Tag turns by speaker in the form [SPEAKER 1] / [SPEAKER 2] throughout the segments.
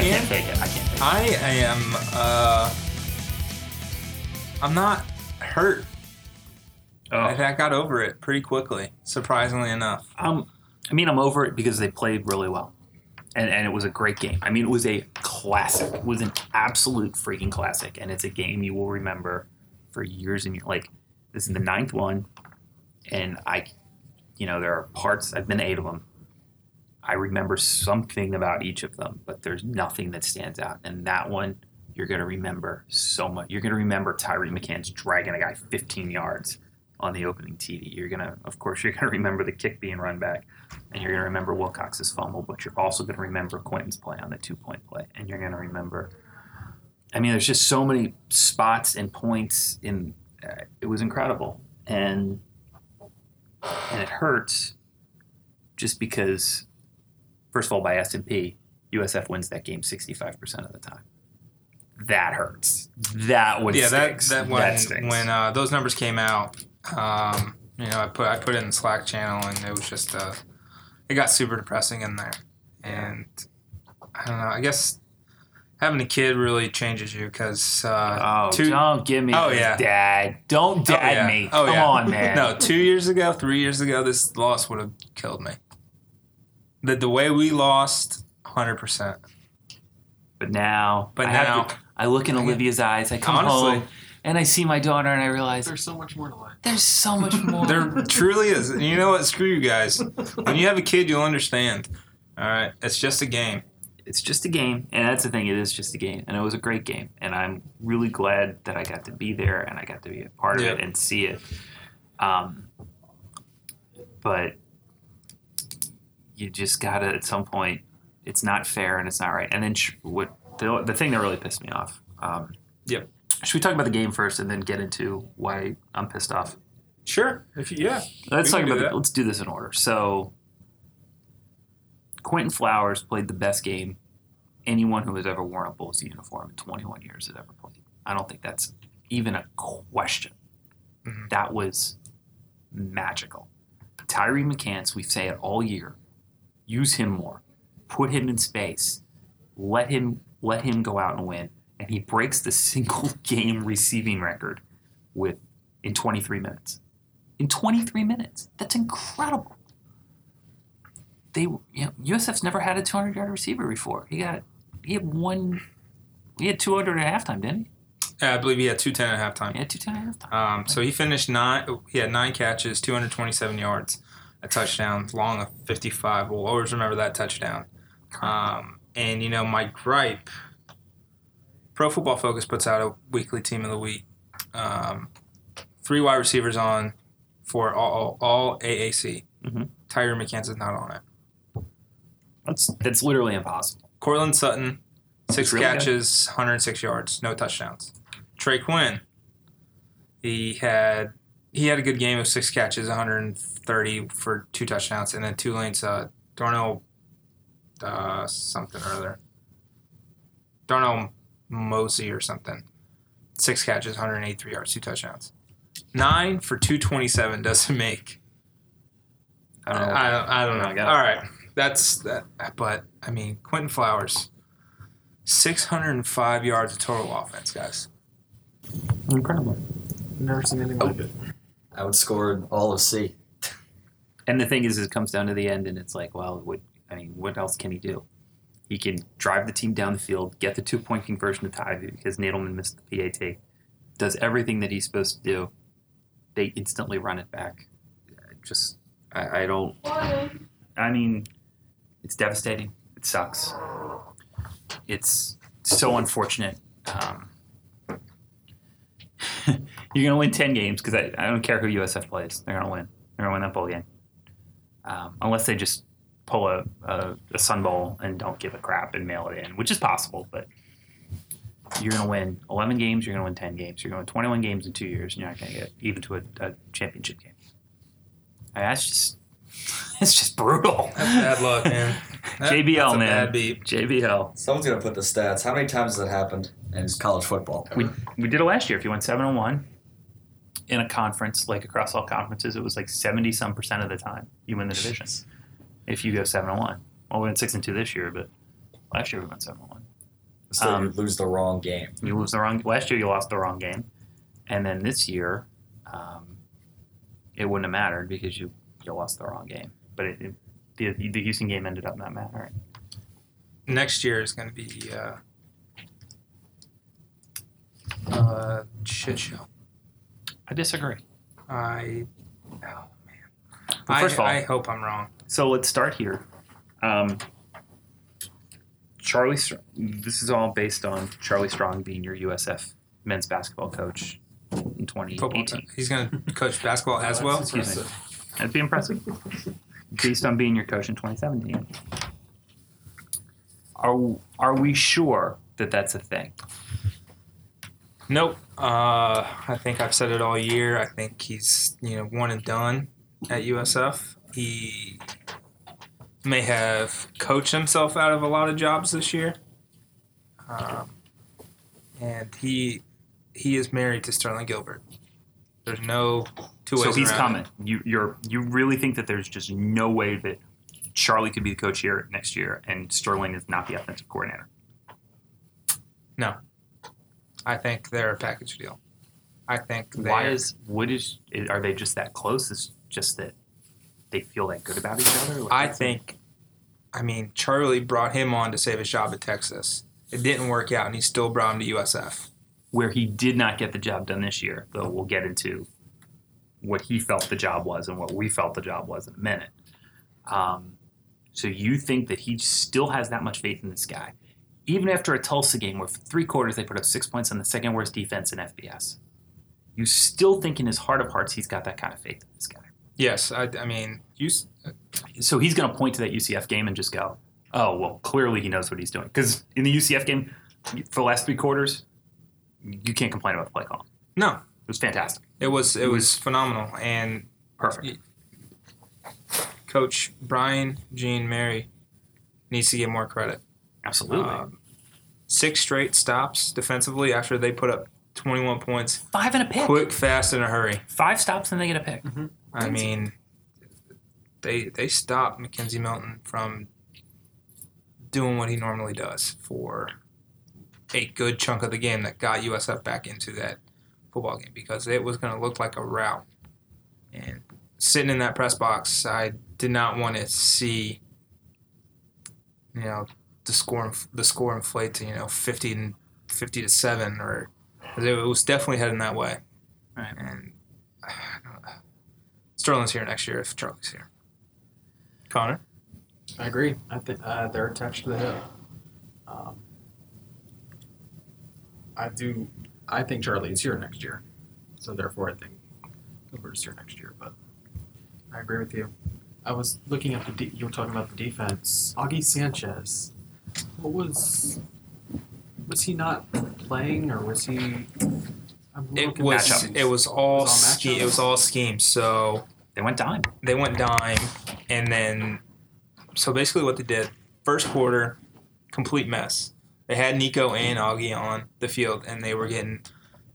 [SPEAKER 1] I
[SPEAKER 2] can't take it. I can't take it.
[SPEAKER 1] I am. Uh, I'm not hurt.
[SPEAKER 2] Oh.
[SPEAKER 1] I, I got over it pretty quickly, surprisingly enough.
[SPEAKER 2] Um, I mean, I'm over it because they played really well, and and it was a great game. I mean, it was a classic. It was an absolute freaking classic, and it's a game you will remember for years and years. Like this is the ninth one, and I, you know, there are parts. I've been to eight of them. I remember something about each of them, but there's nothing that stands out. And that one, you're gonna remember so much. You're gonna remember Tyree McCants dragging a guy 15 yards on the opening TD. You're gonna, of course, you're gonna remember the kick being run back, and you're gonna remember Wilcox's fumble, but you're also gonna remember Quinton's play on the two point play, and you're gonna remember. I mean, there's just so many spots and points in. Uh, it was incredible, and and it hurts, just because. First of all, by S and P, USF wins that game 65% of the time. That hurts. That would
[SPEAKER 1] yeah,
[SPEAKER 2] stinks.
[SPEAKER 1] that that when
[SPEAKER 2] stinks.
[SPEAKER 1] when uh, those numbers came out, um, you know, I put I put it in the Slack channel, and it was just uh, it got super depressing in there, and I don't know. I guess having a kid really changes you because uh,
[SPEAKER 2] Oh,
[SPEAKER 1] two,
[SPEAKER 2] don't give me
[SPEAKER 1] Oh, yeah.
[SPEAKER 2] dad. Don't
[SPEAKER 1] Oh,
[SPEAKER 2] dad
[SPEAKER 1] yeah.
[SPEAKER 2] me.
[SPEAKER 1] Oh,
[SPEAKER 2] Come
[SPEAKER 1] yeah.
[SPEAKER 2] on, man.
[SPEAKER 1] No, two years ago, three years ago, this loss would have killed me. The the way we lost, hundred percent.
[SPEAKER 2] But now,
[SPEAKER 1] But
[SPEAKER 2] I
[SPEAKER 1] now-
[SPEAKER 2] to- I look in Olivia's eyes. I come
[SPEAKER 1] Honestly.
[SPEAKER 2] home and I see my daughter, and I realize
[SPEAKER 3] There's so much more to life.
[SPEAKER 2] there's so much more.
[SPEAKER 1] There truly is. And you know what? Screw you guys. When you have a kid, you'll understand. All right, it's just a game.
[SPEAKER 2] it's just a game, and that's the thing. It is just a game, and it was a great game, and I'm really glad that I got to be there and I got to be a part of it and see it. Um, but you just gotta at some point. It's not fair and it's not right. And then sh- what the the thing that really pissed me off. Um,
[SPEAKER 1] Yep.
[SPEAKER 2] Should we talk about the game first and then get into why I'm pissed off?
[SPEAKER 1] Sure. If you, yeah.
[SPEAKER 2] Let's talk about. The, let's do this in order. So, Quinton Flowers played the best game anyone who has ever worn a Bulls uniform in 21 years has ever played. I don't think that's even a question.
[SPEAKER 1] Mhm.
[SPEAKER 2] That was magical. Tyree McCants, we say it all year. Use him more. Put him in space. Let him let him go out and win. And he breaks the single game receiving record with in 23 minutes in 23 minutes. That's incredible. They, you know, USF's never had a 200 yard receiver before. He got, he had one, he had 200 at halftime, didn't he?
[SPEAKER 1] Yeah, I believe he had two ten at halftime.
[SPEAKER 2] He had 210 at halftime.
[SPEAKER 1] Um, so he finished nine. He had nine catches, 227 yards, a touchdown, long of 55. We'll always remember that touchdown. Um, and you know, my gripe. Pro Football Focus puts out a weekly team of the week. Um, three wide receivers on for all, all AAC.
[SPEAKER 2] Mhm.
[SPEAKER 1] McCants is not on it.
[SPEAKER 2] That's that's literally impossible.
[SPEAKER 1] Courtland Sutton, six
[SPEAKER 2] Really good.
[SPEAKER 1] catches, 106 yards, no touchdowns. Trey Quinn, he had he had a good game of six catches, 130 for two touchdowns, and then Tulane's uh, Darnell uh, something or other. Darnell Mosey or something, six catches, 183 yards, two touchdowns. Nine for 227 doesn't make.
[SPEAKER 2] I don't know.
[SPEAKER 1] I, I, I don't know.
[SPEAKER 2] I got.
[SPEAKER 1] All right, that's that. But I mean, Quinton Flowers, 605 yards of total offense, guys.
[SPEAKER 2] incredible.
[SPEAKER 3] Never seen anything like it.
[SPEAKER 4] Outscored all of C.
[SPEAKER 2] And the thing is, it comes down to the end, and it's like, well, what I mean, what else can he do? He can drive the team down the field, get the two point conversion to tie because Nadelman missed the PAT. Does everything that he's supposed to do. They instantly run it back. Just, I, I don't. I mean, it's devastating. It sucks. It's so unfortunate. Um, you're gonna win ten games because I, I don't care who USF plays. They're gonna win. They're gonna win that bowl game, um, unless they just pull a, a, a Sun Bowl and don't give a crap and mail it in, which is possible. But you're gonna win 11 games. You're gonna win 10 games. You're gonna win 21 games in two years, and you're not gonna get even to a, a championship game. And that's just it's just brutal.
[SPEAKER 1] That's bad luck, man. That-
[SPEAKER 2] JBL,
[SPEAKER 1] that's a
[SPEAKER 2] man.
[SPEAKER 1] Bad beat.
[SPEAKER 2] JBL.
[SPEAKER 4] Someone's gonna put the stats. How many times has that happened in college football?
[SPEAKER 2] We, we did it last year. If you went seven and one in a conference, like across all conferences, it was like seventy some percent of the time you win the division. If you go seven and one, well, we went six and two this year, but Last year we went seven and one.
[SPEAKER 4] So
[SPEAKER 2] Um,
[SPEAKER 4] you lose the wrong game.
[SPEAKER 2] You lose the wrong. Last year you lost the wrong game, and then this year, um, it wouldn't have mattered because you you lost the wrong game. But it, it, the the Houston game ended up not mattering.
[SPEAKER 1] Next year is going to be uh, uh, shit show.
[SPEAKER 2] I disagree.
[SPEAKER 1] I, oh man,
[SPEAKER 2] Well,
[SPEAKER 1] I,
[SPEAKER 2] first of all-
[SPEAKER 1] I hope I'm wrong.
[SPEAKER 2] So let's start here. Um, Charlie, Str- this is all based on Charlie Strong being your USF men's basketball coach in
[SPEAKER 1] Football.
[SPEAKER 2] 2018.
[SPEAKER 1] He's going to coach basketball as well.
[SPEAKER 2] Excuse me. That'd be impressive. Based on being your coach in 2017. Are are we sure that that's a thing?
[SPEAKER 1] Nope. Uh, I think I've said it all year. I think he's you know one and done at USF. He may have coached himself out of a lot of jobs this year, um, and he he is married to Sterling Gilbert. There's no two ways
[SPEAKER 2] So he's coming.
[SPEAKER 1] it.
[SPEAKER 2] You you're you really think that there's just no way that Charlie could be the coach here next year and Sterling is not the offensive coordinator.
[SPEAKER 1] I think they're a package deal. I think
[SPEAKER 2] Why is what is are they just that close? Is just that they feel that good about each other.
[SPEAKER 1] I think, I mean, Charlie brought him on to save his job at Texas. It didn't work out, and he still brought him to USF.
[SPEAKER 2] where he did not get the job done this year, though we'll get into what he felt the job was and what we felt the job was in a minute. Um, so you think that he still has that much faith in this guy, even after a Tulsa game where for three quarters they put up six points on the second worst defense in FBS. You still think in his heart of hearts he's got that kind of faith in this guy.
[SPEAKER 1] Yes, I, I mean, you,
[SPEAKER 2] So he's going to point to that UCF game and just go, "Oh, well, clearly he knows what he's doing." Because in the UCF game, for the last three quarters, you can't complain about the play call.
[SPEAKER 1] no,
[SPEAKER 2] It was fantastic.
[SPEAKER 1] it was it was phenomenal. And
[SPEAKER 2] Perfect.
[SPEAKER 1] Coach Brian Jean Mary needs to get more credit.
[SPEAKER 2] Absolutely.
[SPEAKER 1] Um, six straight stops defensively after they put up 21 points,
[SPEAKER 2] Five and a pick.
[SPEAKER 1] quick, fast, in a hurry.
[SPEAKER 2] Five stops and they get a pick.
[SPEAKER 1] I mean, they they stopped McKenzie Milton from doing what he normally does for a good chunk of the game that got USF back into that football game because it was going to look like a rout. And sitting in that press box, I did not want to see, you know, the score the score inflate to you know 50 and 50 to seven or it was definitely heading that way.
[SPEAKER 2] Right.
[SPEAKER 1] And Sterling's here next year if Charlie's here. Connor?
[SPEAKER 3] I agree. I think uh, they're attached to the hip. Um, I do. I think Charlie is here next year, so therefore I think Gilbert's here next year. But I agree with you. I was looking at the. De- you were talking about the defense. Auggie Sanchez. What was? Was he not playing, or was he? I'm
[SPEAKER 1] It
[SPEAKER 3] looking
[SPEAKER 1] was
[SPEAKER 2] matchup.
[SPEAKER 1] it was all
[SPEAKER 3] It was all
[SPEAKER 1] ske-
[SPEAKER 3] matchup?
[SPEAKER 1] it was all schemes. So
[SPEAKER 2] They went dime.
[SPEAKER 1] they went dime, and then so basically what they did first quarter, complete mess. They had Nico and Auggie on the field, and they were getting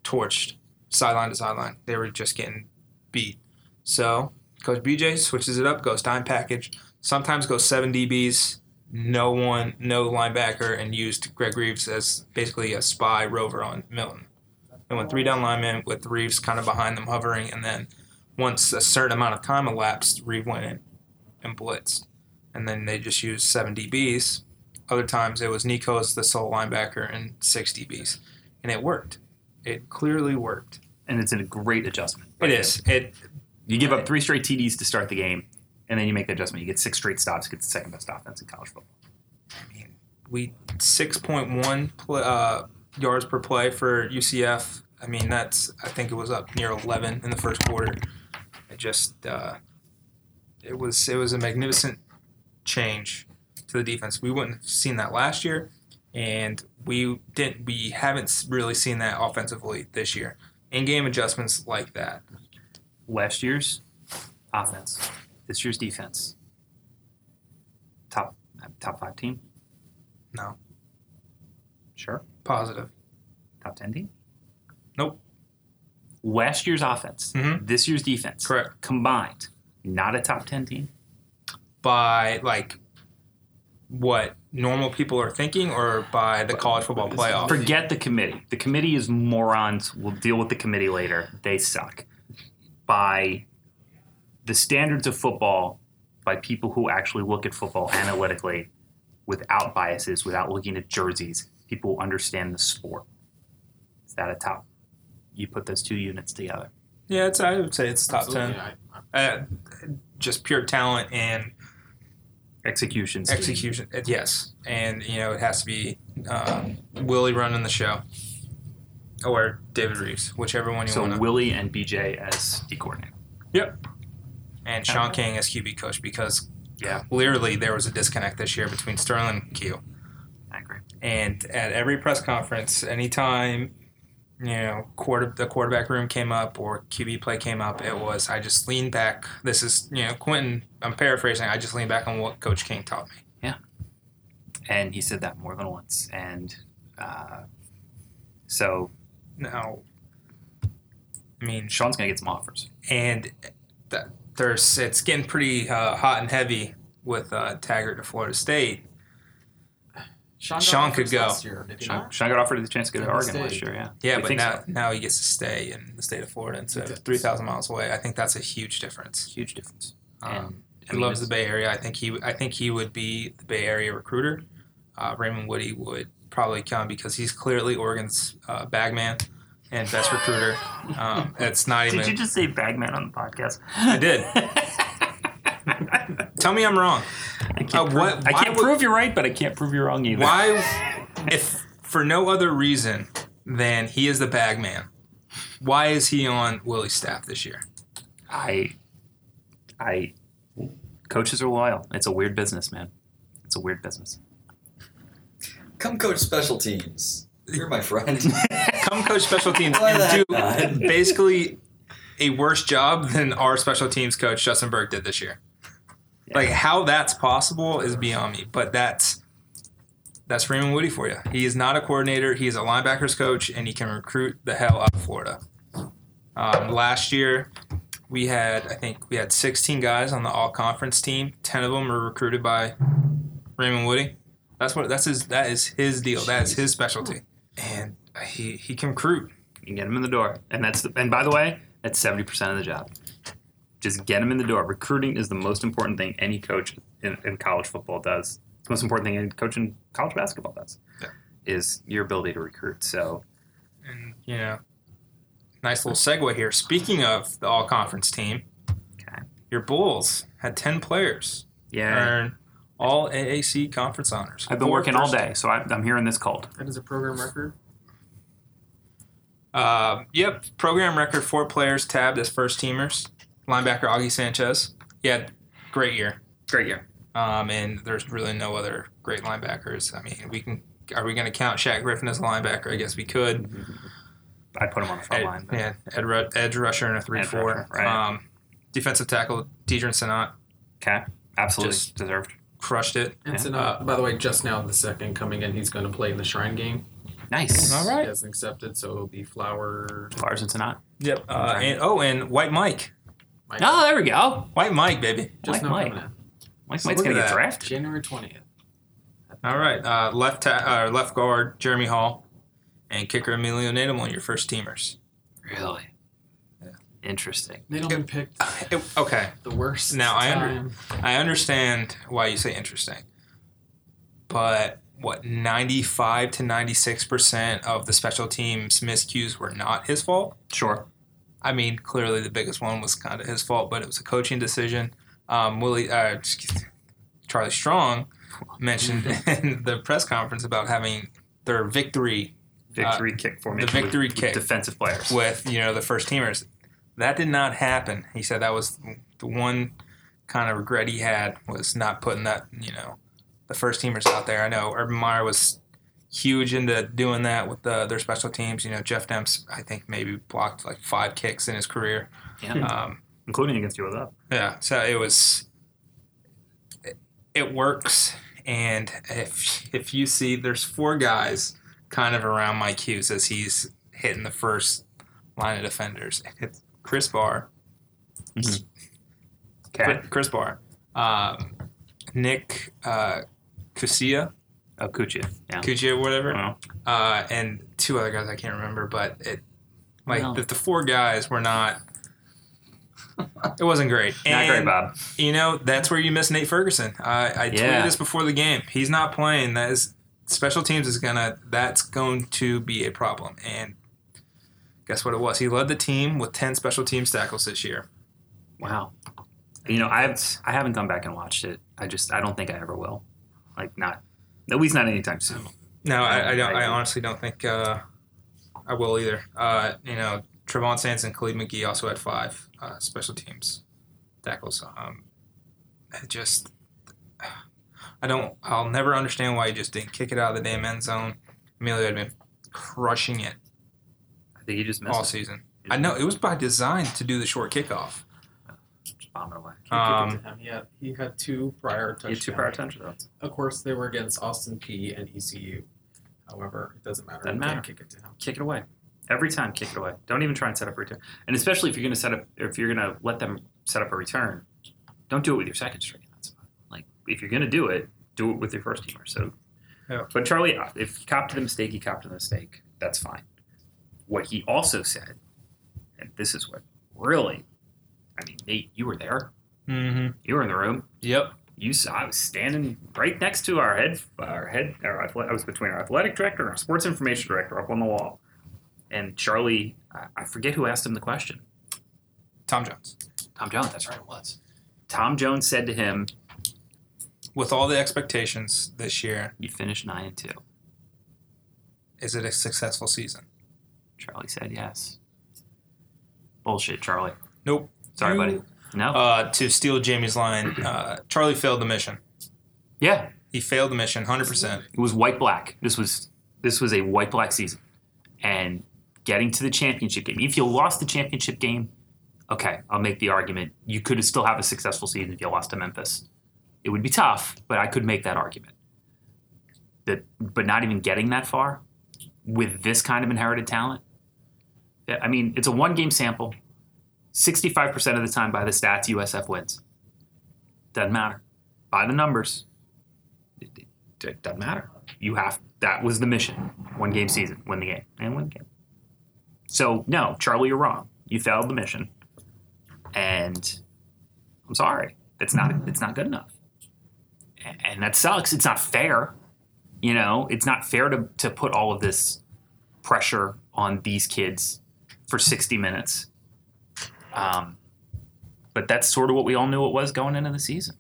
[SPEAKER 1] torched sideline to sideline. They were just getting beat. So Coach BJ switches it up, goes dime package. Sometimes goes seven DBs, no one, no linebacker, and used Greg Reaves as basically a spy rover on Milton. They went three down linemen with Reaves kind of behind them hovering, and then once a certain amount of time elapsed, Reaves went in and blitzed. And then they just used seven DBs. Other times it was Nico as the sole linebacker and six DBs. And it worked. It clearly worked.
[SPEAKER 2] And it's a great adjustment.
[SPEAKER 1] It is. It
[SPEAKER 2] You give up three straight TDs to start the game, and then you make the adjustment. You get six straight stops, you get the second best offense in college football.
[SPEAKER 1] I mean, we six point one uh, yards per play for UCF. I mean, that's I think it was up near eleven in the first quarter. It just uh, it was it was a magnificent change to the defense. We wouldn't have seen that last year, and we didn't. We haven't really seen that offensively this year. In game adjustments like that.
[SPEAKER 2] Last year's offense, this year's defense. Top top five team?
[SPEAKER 1] No.
[SPEAKER 2] Sure.
[SPEAKER 1] Positive.
[SPEAKER 2] Top ten team?
[SPEAKER 1] Nope.
[SPEAKER 2] Last year's offense,
[SPEAKER 1] Mhm.
[SPEAKER 2] this year's defense,
[SPEAKER 1] Correct.
[SPEAKER 2] combined, not a top ten team.
[SPEAKER 1] By like what normal people are thinking, or by the college football playoff?
[SPEAKER 2] Forget the committee. The committee is morons. We'll deal with the committee later. They suck. By the standards of football, by people who actually look at football analytically, without biases, without looking at jerseys, people who understand the sport. Is that a top. You put those two units together.
[SPEAKER 1] Yeah, it's I would say it's top
[SPEAKER 3] Absolutely,
[SPEAKER 1] ten.
[SPEAKER 3] I- I-
[SPEAKER 1] Uh, just pure talent and
[SPEAKER 2] Execution. scheme.
[SPEAKER 1] execution. uh, Yes, and you know it has to be uh, Willie running the show, or David Reaves, whichever one you
[SPEAKER 2] So
[SPEAKER 1] want. to
[SPEAKER 2] Willie and BJ as D coordinator.
[SPEAKER 1] And Sean King as QB coach because
[SPEAKER 2] Yeah.
[SPEAKER 1] clearly there was a disconnect this year between Sterling and Q.
[SPEAKER 2] I agree.
[SPEAKER 1] And at every press conference, anytime you know quarter the quarterback room came up or QB play came up, it was I just leaned back. This is you know Quinton. I'm paraphrasing. I just leaned back on what Coach King taught me.
[SPEAKER 2] Yeah, and he said that more than once. And uh, so
[SPEAKER 1] Now, I mean,
[SPEAKER 2] Sean's going to get some offers.
[SPEAKER 1] and that there's it's getting pretty uh, hot and heavy with uh, Taggart to Florida State.
[SPEAKER 3] Sean,
[SPEAKER 1] Sean could go.
[SPEAKER 3] Last year,
[SPEAKER 2] Sean. Sean got offered the chance to go to
[SPEAKER 3] Florida
[SPEAKER 2] Oregon last year, yeah.
[SPEAKER 1] Yeah,
[SPEAKER 2] We
[SPEAKER 1] but now
[SPEAKER 2] so.
[SPEAKER 1] now he gets to stay in the state of Florida instead of three thousand miles away. I think that's a huge difference.
[SPEAKER 2] Huge difference.
[SPEAKER 1] Um,
[SPEAKER 2] And I
[SPEAKER 1] he
[SPEAKER 2] mean,
[SPEAKER 1] loves the Bay Area. I think he I think he would be the Bay Area recruiter. Uh, Raymond Woodie would probably come because he's clearly Oregon's uh, bagman and best recruiter. Um, it's not even.
[SPEAKER 2] Did you just say bagman on the podcast?
[SPEAKER 1] I did. Tell me I'm wrong.
[SPEAKER 2] I can't,
[SPEAKER 1] Uh,
[SPEAKER 2] prove, I can't
[SPEAKER 1] would-
[SPEAKER 2] prove you're right, but I can't prove you're wrong either.
[SPEAKER 1] Why, if for no other reason than he is the bagman, why is he on Willie's staff this year?
[SPEAKER 2] I, I, coaches are loyal. It's a weird business, man. It's a weird business.
[SPEAKER 4] Come coach special teams. You're my friend.
[SPEAKER 1] Come coach special teams and do
[SPEAKER 4] heck
[SPEAKER 1] basically a worse job than our special teams coach Justin Burke did this year. Like how that's possible is beyond me, but that's that's Raymond Woodie for you. He is not a coordinator. He is a linebackers coach, and he can recruit the hell out of Florida. Um, last year, we had I think we had 16 guys on the all conference team. Ten of them were recruited by Raymond Woodie. That's what that's his that is his deal. That is his specialty, and he he can recruit.
[SPEAKER 2] You can get them in the door, and that's the, and by the way, that's seventy percent of the job. Just get them in the door. Recruiting is the most important thing any coach in, in college football does. It's the most important thing any coach in college basketball does.
[SPEAKER 1] Yeah.
[SPEAKER 2] Is your ability to recruit. So
[SPEAKER 1] And you know, nice little segue here. Speaking of the all conference team,
[SPEAKER 2] Okay.
[SPEAKER 1] your Bulls had ten players
[SPEAKER 2] yeah,
[SPEAKER 1] earn all AAC conference honors.
[SPEAKER 2] I've been
[SPEAKER 1] Four
[SPEAKER 2] working all day, so I, I'm hearing this cold.
[SPEAKER 3] That is a program record.
[SPEAKER 1] Uh, yep, program record. Four players tabbed as first teamers. Linebacker Auggie Sanchez. Yeah, great year.
[SPEAKER 2] Great year.
[SPEAKER 1] Um, and there's really no other great linebackers. I mean, we can. Are we going to count Shaq Griffin as a linebacker? I guess we could.
[SPEAKER 2] I put him on the front
[SPEAKER 1] Ed,
[SPEAKER 2] line. but-
[SPEAKER 1] yeah, Ed, Ru- edge rusher and a
[SPEAKER 2] three-four. right.
[SPEAKER 1] Um, defensive tackle Deadrin Senat
[SPEAKER 2] Okay, absolutely
[SPEAKER 1] Just-
[SPEAKER 2] deserved.
[SPEAKER 1] crushed it.
[SPEAKER 3] And
[SPEAKER 2] Yeah.
[SPEAKER 3] so now, by the way, just now the second coming in, he's going to play in the Shrine game.
[SPEAKER 2] Nice.
[SPEAKER 1] All right.
[SPEAKER 3] He hasn't accepted, so it'll be Flower.
[SPEAKER 2] Flowers and Senat.
[SPEAKER 1] Yep. Uh, and oh, and White Mike.
[SPEAKER 3] Mike,
[SPEAKER 2] Oh, there we go.
[SPEAKER 1] White Mike, baby.
[SPEAKER 3] just
[SPEAKER 2] Mike,
[SPEAKER 3] now
[SPEAKER 2] Mike. Mike
[SPEAKER 1] So
[SPEAKER 2] Mike's gonna get drafted.
[SPEAKER 3] January twentieth.
[SPEAKER 1] All right. Uh, left ta- uh, left guard Jeremy Hall, and kicker Emilio Nadelman, your first teamers.
[SPEAKER 2] Really?
[SPEAKER 1] Yeah.
[SPEAKER 2] Interesting.
[SPEAKER 3] Nadelman picked
[SPEAKER 1] It- okay.
[SPEAKER 3] the worst.
[SPEAKER 1] Now, I under- I understand why you say interesting, but what ninety five to ninety six percent of the special teams miscues were not his fault.
[SPEAKER 2] Sure.
[SPEAKER 1] I mean, clearly the biggest one was kind of his fault, but it was a coaching decision. Um, Willie, uh, Charlie Strong mentioned in the press conference about having their victory
[SPEAKER 2] Victory kick formation. the
[SPEAKER 1] victory
[SPEAKER 2] with
[SPEAKER 1] kick.
[SPEAKER 2] Defensive players.
[SPEAKER 1] with you know the first teamers. That did not happen. He said that was the one kind of regret he had was not putting that you know the first teamers out there. I know Urban Meyer was huge into doing that with the, their special teams. You know Jeff Demps I think maybe blocked like five kicks in his career.
[SPEAKER 2] Yeah.
[SPEAKER 1] Um,
[SPEAKER 2] Including against you with up.
[SPEAKER 1] yeah, so it was. It, it works, and if if you see, there's four guys kind of around Mike Hughes as he's hitting the first line of defenders. It's Chris Barr,
[SPEAKER 2] Okay.
[SPEAKER 1] Chris Barr, um, Nick uh, Kusia,
[SPEAKER 2] Oh, Kuchia. Yeah.
[SPEAKER 1] Kuchia, whatever, uh, and two other guys I can't remember, but it like
[SPEAKER 2] Well.
[SPEAKER 1] the, the four guys were not. It wasn't great.
[SPEAKER 2] not
[SPEAKER 1] And,
[SPEAKER 2] great, Bob.
[SPEAKER 1] You know that's where you miss Nate Ferguson. I, I tweeted this before the game. He's not playing. That is special teams is gonna. That's going to be a problem. And guess what it was? He led the team with ten special teams tackles this year.
[SPEAKER 2] Wow. You know, I've I haven't gone back and watched it. I just I don't think I ever will. Like not at least not anytime soon.
[SPEAKER 1] No, I, I don't. I
[SPEAKER 2] I-
[SPEAKER 1] honestly don't think uh, I will either. Uh, you know, Trevon Sands and Khalid McGee also had five uh, special teams tackles. Um, it just, I don't. I'll never understand why he just didn't kick it out of the damn end zone. Emilio had been crushing it
[SPEAKER 2] I think he just missed
[SPEAKER 1] all
[SPEAKER 2] it.
[SPEAKER 1] season. I know it was by design to do the short kickoff.
[SPEAKER 2] Away.
[SPEAKER 3] Can't
[SPEAKER 1] Um,
[SPEAKER 3] give it to him. He had, he had two prior
[SPEAKER 2] He
[SPEAKER 3] touchdowns.
[SPEAKER 2] had two prior touchdowns.
[SPEAKER 3] Of course, they were against Austin Peay and ECU. However, it doesn't matter.
[SPEAKER 2] Doesn't matter.
[SPEAKER 3] Kick it to him.
[SPEAKER 2] Kick it away. Every time, kick it away. Don't even try and set up a return. And especially if you're going to set up, if you're going to let them set up a return, don't do it with your second string in that spot. Like if you're going to do it, do it with your first teamer. So,
[SPEAKER 1] Yeah.
[SPEAKER 2] but Charlie, if he copped to the mistake, he copped to the mistake. That's fine. What he also said, and this is what really, I mean, Nate, you were there.
[SPEAKER 1] Mm-hmm.
[SPEAKER 2] You were in the room.
[SPEAKER 1] Yep.
[SPEAKER 2] You saw I was standing right next to our head, our head, our I was between our athletic director and our sports information director up on the wall. And Charlie, I- I forget who asked him the question.
[SPEAKER 1] Tom Jones.
[SPEAKER 2] Tom Jones, that's right, it was. Tom Jones said to him,
[SPEAKER 1] With all the expectations this year,
[SPEAKER 2] "You finished nine and two."
[SPEAKER 1] is it a successful season?
[SPEAKER 2] Charlie said, "Yes." Bullshit, Charlie.
[SPEAKER 1] Nope.
[SPEAKER 2] Sorry, buddy. No.
[SPEAKER 1] Uh, to steal Jamie's line, uh, Charlie failed the mission.
[SPEAKER 2] yeah,
[SPEAKER 1] He failed the mission, hundred percent.
[SPEAKER 2] it was white black. This was this was a white black season, and getting to the championship game. If you lost the championship game, okay, I'll make the argument. You could still have a successful season if you lost to Memphis. It would be tough, but I could make that argument. That, but not even getting that far with this kind of inherited talent. I mean, it's a one game sample. Sixty-five percent of the time, by the stats, USF wins. Doesn't matter. By the numbers, it, it- it doesn't matter. You have that was the mission. One game season, win the game, and win the game. So no, Charlie, you're wrong. You failed the mission, and I'm sorry. It's not. It's not good enough, A- and that sucks. It's not fair. You know, it's not fair to to put all of this pressure on these kids for 60 minutes. Um, but that's sort of what we all knew it was going into the season.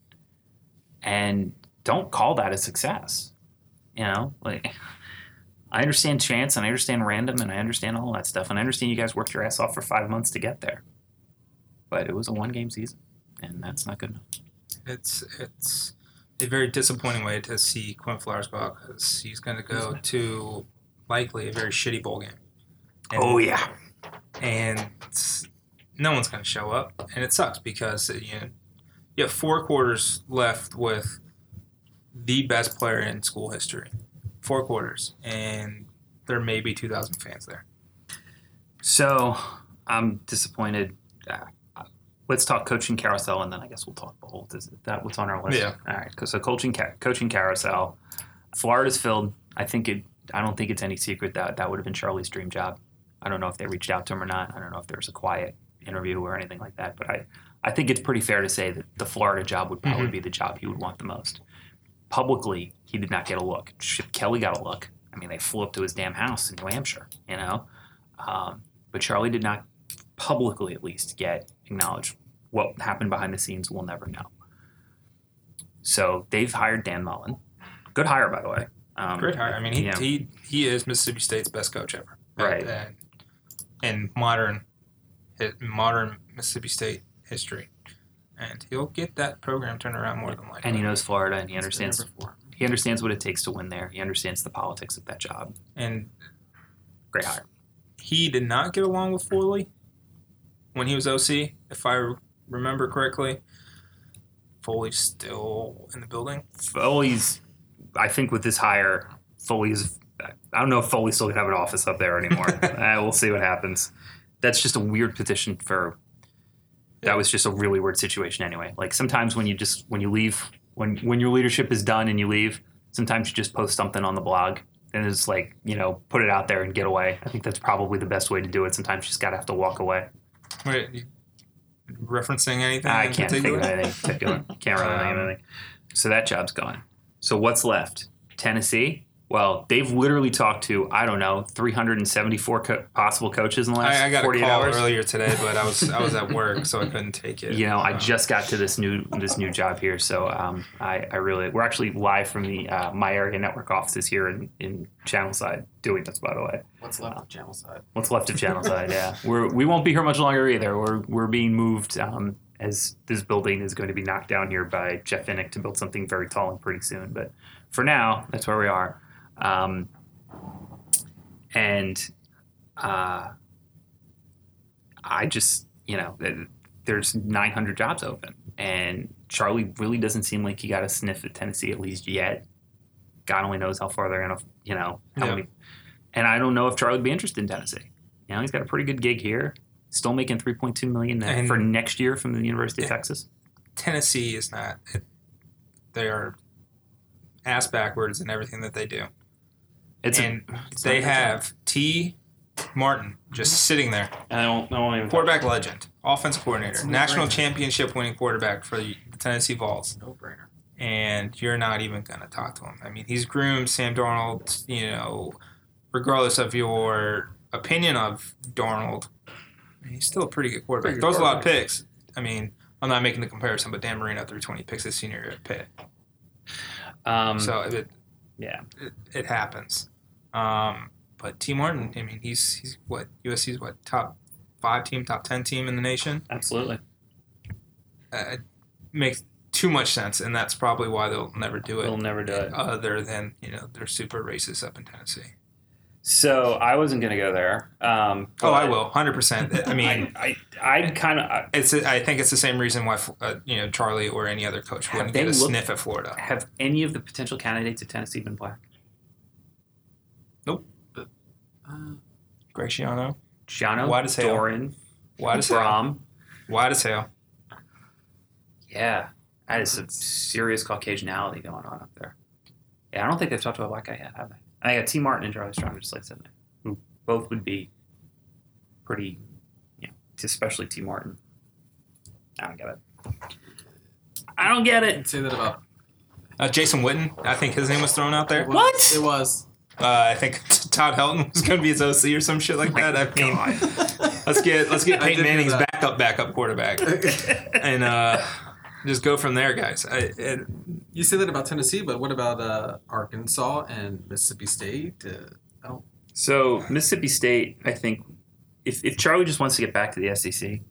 [SPEAKER 2] And don't call that a success. You know, like I understand chance and I understand random and I understand all that stuff and I understand you guys worked your ass off for five months to get there. But it was a one game season and that's not good enough.
[SPEAKER 1] It's it's a very disappointing way to see Quinn Flowers go because he's going to go to likely a very shitty bowl game. And,
[SPEAKER 2] Oh yeah.
[SPEAKER 1] and no one's going to show up, and it sucks because you know, you have four quarters left with the best player in school history, four quarters, and there may be two thousand fans there.
[SPEAKER 2] So I'm disappointed. Uh, let's talk coaching carousel, and then I guess we'll talk bold. Is that what's on our list?
[SPEAKER 1] Yeah.
[SPEAKER 2] All right. So coaching ca- coaching carousel. Florida's filled. I think it. I don't think it's any secret that that would have been Charlie's dream job. I don't know if they reached out to him or not. I don't know if there was a quiet interview or anything like that. But I, I think it's pretty fair to say that the Florida job would probably be the job he would want the most. Publicly, he did not get a look. Chip Kelly got a look. I mean, they flew up to his damn house in New Hampshire. You know. Um, but Charlie did not publicly, at least, get acknowledged. What happened behind the scenes, we'll never know. So they've hired Dan Mullen. Good hire, by the way. Um,
[SPEAKER 1] Great hire. I mean, he,
[SPEAKER 2] yeah.
[SPEAKER 1] he he is Mississippi State's best coach ever.
[SPEAKER 2] Right.
[SPEAKER 1] And, in modern, modern Mississippi State history, and he'll get that program turned around more than likely.
[SPEAKER 2] and he knows Florida, and he understands. He understands what it takes to win there. He understands the politics of that job.
[SPEAKER 1] and
[SPEAKER 2] Great hire.
[SPEAKER 1] he did not get along with Foley when he was OC, if I remember correctly. Foley's still in the building.
[SPEAKER 2] Foley's, I think, with this hire, Foley's. I don't know if Foley's still gonna have an office up there anymore. uh, we'll see what happens. That's just a weird position for. That was just a really weird situation anyway. Like sometimes when you just when you leave when when your leadership is done and you leave, Sometimes you just post something on the blog and it's like you know put it out there and get away. I think that's probably the best way to do it. Sometimes you just gotta have to walk away.
[SPEAKER 1] Wait, referencing anything?
[SPEAKER 2] I can't think of anything particular. Can't really think of
[SPEAKER 1] Um,
[SPEAKER 2] anything. So that job's gone. So what's left? Tennessee. Well, they've literally talked to I don't know 374 co- possible coaches in the last
[SPEAKER 1] I, I got a call
[SPEAKER 2] hours.
[SPEAKER 1] earlier today, but I was I was at work, so I couldn't take it.
[SPEAKER 2] You know, I
[SPEAKER 1] Uh,
[SPEAKER 2] just got to this new this new job here, so um, I, I really we're actually live from the uh, my area network offices here in in Channelside doing this. By the way,
[SPEAKER 3] What's left of Channelside?
[SPEAKER 2] what's left of Channelside? yeah, we're we won't be here much longer either. We're we're being moved um, as this building is going to be knocked down here by Jeff Vinik to build something very tall and pretty soon. But for now, that's where we are. Um, and uh, I just, you know, there's 900 jobs open, and Charlie really doesn't seem like he got a sniff at Tennessee at least yet. God only knows how far they're gonna, you know, how
[SPEAKER 1] Yeah.
[SPEAKER 2] many. And I don't know if Charlie would be interested in Tennessee. You know, he's got a pretty good gig here. Still making 3.2 million
[SPEAKER 1] And-
[SPEAKER 2] for next year from the University of Texas.
[SPEAKER 1] Tennessee is not. They are ass backwards in everything that they do,
[SPEAKER 2] It's
[SPEAKER 1] and
[SPEAKER 3] it's
[SPEAKER 1] they have Tee Martin just sitting there,
[SPEAKER 2] a, I don't, I don't even.
[SPEAKER 1] quarterback legend, offensive coordinator, national championship winning quarterback for the Tennessee Vols.
[SPEAKER 3] No brainer.
[SPEAKER 1] and you're not even going to talk to him. I mean, he's groomed Sam Darnold, you know, regardless of your opinion of Darnold, he's still a pretty good quarterback.
[SPEAKER 3] Pretty good
[SPEAKER 1] Throws a lot of picks. I mean, I'm not making the comparison, but Dan Marino threw 20 picks his senior year at Pitt.
[SPEAKER 2] Um,
[SPEAKER 1] So it,
[SPEAKER 2] yeah,
[SPEAKER 1] it, it happens. Um, but Tee Martin, I mean, he's he's what USC's what top five team, top ten team in the nation.
[SPEAKER 2] absolutely.
[SPEAKER 1] Uh, it makes too much sense, and that's probably why they'll never do it.
[SPEAKER 2] They'll never do it.
[SPEAKER 1] other than you know they're super racist up in Tennessee.
[SPEAKER 2] So I wasn't going to go there. Um,
[SPEAKER 1] Oh, I will, hundred percent. I mean,
[SPEAKER 2] I, I, I kind of
[SPEAKER 1] it's I think it's the same reason why uh, you know Charlie or any other coach wouldn't get a
[SPEAKER 2] looked-
[SPEAKER 1] sniff at Florida.
[SPEAKER 2] have any of the potential candidates at Tennessee been black?
[SPEAKER 3] Uh,
[SPEAKER 1] Graciano,
[SPEAKER 2] Giano,
[SPEAKER 1] Wide as hell.
[SPEAKER 2] Doeren,
[SPEAKER 1] wide as hell,
[SPEAKER 2] Brohm.
[SPEAKER 1] wide as hell.
[SPEAKER 2] Yeah, that is some serious Caucasianality going on up there. Yeah, I don't think they've talked to a black guy yet, have they? I got Tee Martin and Charlie Strong just like said there, who both would be pretty, you know, especially Tee Martin. I don't get it. I don't get it.
[SPEAKER 3] Say that about
[SPEAKER 1] Uh, Jason Witten, I think his name was thrown out there.
[SPEAKER 3] It was,
[SPEAKER 2] What?
[SPEAKER 3] It was.
[SPEAKER 1] Uh, I think Todd Helton was going to be his OC or some shit like that. I mean, let's get let's get Peyton Manning's backup backup quarterback and uh, just go from there, guys. I, it,
[SPEAKER 3] You say that about Tennessee, but what about uh, Arkansas and Mississippi State? Uh, I don't.
[SPEAKER 2] So Mississippi State, I think, if, if Charlie just wants to get back to the SEC,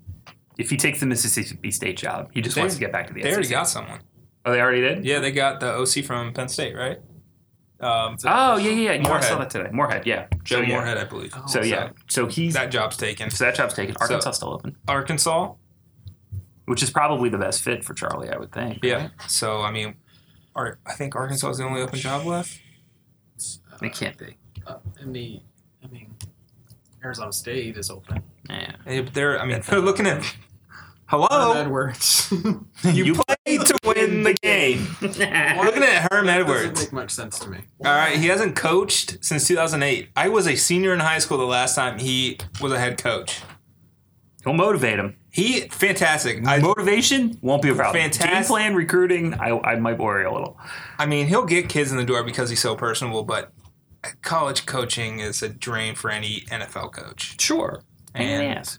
[SPEAKER 2] if he takes the Mississippi State job, he just
[SPEAKER 1] They-
[SPEAKER 2] wants to get back to the SEC.
[SPEAKER 1] they
[SPEAKER 2] SEC.
[SPEAKER 1] already got someone.
[SPEAKER 2] oh, they already did.
[SPEAKER 1] Yeah, they got the OC from Penn State, right? Um,
[SPEAKER 2] Oh yeah, yeah, yeah. No, I saw that today. Moorhead, yeah.
[SPEAKER 1] Joe
[SPEAKER 2] so, yeah.
[SPEAKER 1] Moorhead, I believe.
[SPEAKER 3] Oh,
[SPEAKER 2] So yeah, so he's
[SPEAKER 1] That job's taken.
[SPEAKER 2] so that job's taken.
[SPEAKER 1] So-
[SPEAKER 2] Arkansas still open,
[SPEAKER 1] Arkansas,
[SPEAKER 2] which is probably the best fit for Charlie, I would think.
[SPEAKER 1] yeah.
[SPEAKER 2] right?
[SPEAKER 1] So I mean, Ar- I think Arkansas is the only open job left.
[SPEAKER 3] Uh,
[SPEAKER 2] It can't be.
[SPEAKER 3] uh, in the, I mean, Arizona State is open.
[SPEAKER 2] Yeah.
[SPEAKER 1] They- They're, I mean, they're looking at.
[SPEAKER 3] Herm
[SPEAKER 1] Hello,
[SPEAKER 3] Edwards.
[SPEAKER 1] you played to win the game. looking at Herm Edwards Doesn't
[SPEAKER 3] make much sense to me.
[SPEAKER 1] All right, he hasn't coached since 2008. I was a senior in high school the last time he was a head coach.
[SPEAKER 2] He'll motivate him.
[SPEAKER 1] He fantastic. I,
[SPEAKER 2] Motivation won't be a problem.
[SPEAKER 1] Fantastic.
[SPEAKER 2] Game plan, recruiting, I, I might worry a little.
[SPEAKER 1] I mean, he'll get kids in the door because he's so personable, but college coaching is a drain for any NFL coach.
[SPEAKER 2] Sure. And
[SPEAKER 1] And-
[SPEAKER 2] yes.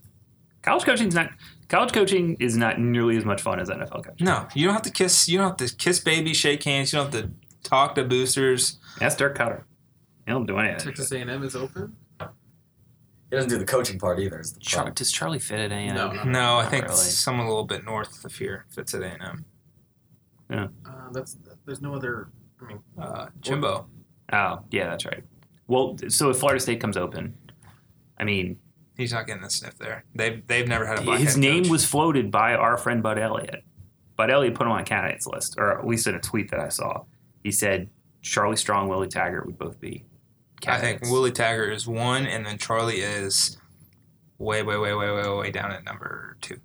[SPEAKER 2] College coaching's not college coaching is not nearly as much fun as NFL coaching.
[SPEAKER 1] No, you don't have to kiss. You don't have to kiss babies, shake hands. You don't have to talk to boosters.
[SPEAKER 2] That's Dirk Koetter. He don't do anything.
[SPEAKER 3] Texas A&M is open.
[SPEAKER 4] He doesn't do the coaching part either. Is the
[SPEAKER 2] Char- does Charlie fit at A&M?
[SPEAKER 3] No, no.
[SPEAKER 1] No, I think
[SPEAKER 2] really.
[SPEAKER 1] someone a little bit north of here fits at A&M.
[SPEAKER 3] Uh, that's there's no other. I mean,
[SPEAKER 1] Uh, Jimbo.
[SPEAKER 2] Oh, yeah, that's right. Well, so if Florida State comes open, I mean,
[SPEAKER 1] He's not getting a sniff there. They've they've never had a black
[SPEAKER 2] his name
[SPEAKER 1] coach.
[SPEAKER 2] was floated by our friend Bud Elliott. Bud Elliott put him on a candidates list, or at least in a tweet that I saw. He said Charlie Strong, Willie Taggart would both be
[SPEAKER 1] I think. Willie Taggart is one, and then Charlie is way, way, way, way, way, way down at number two.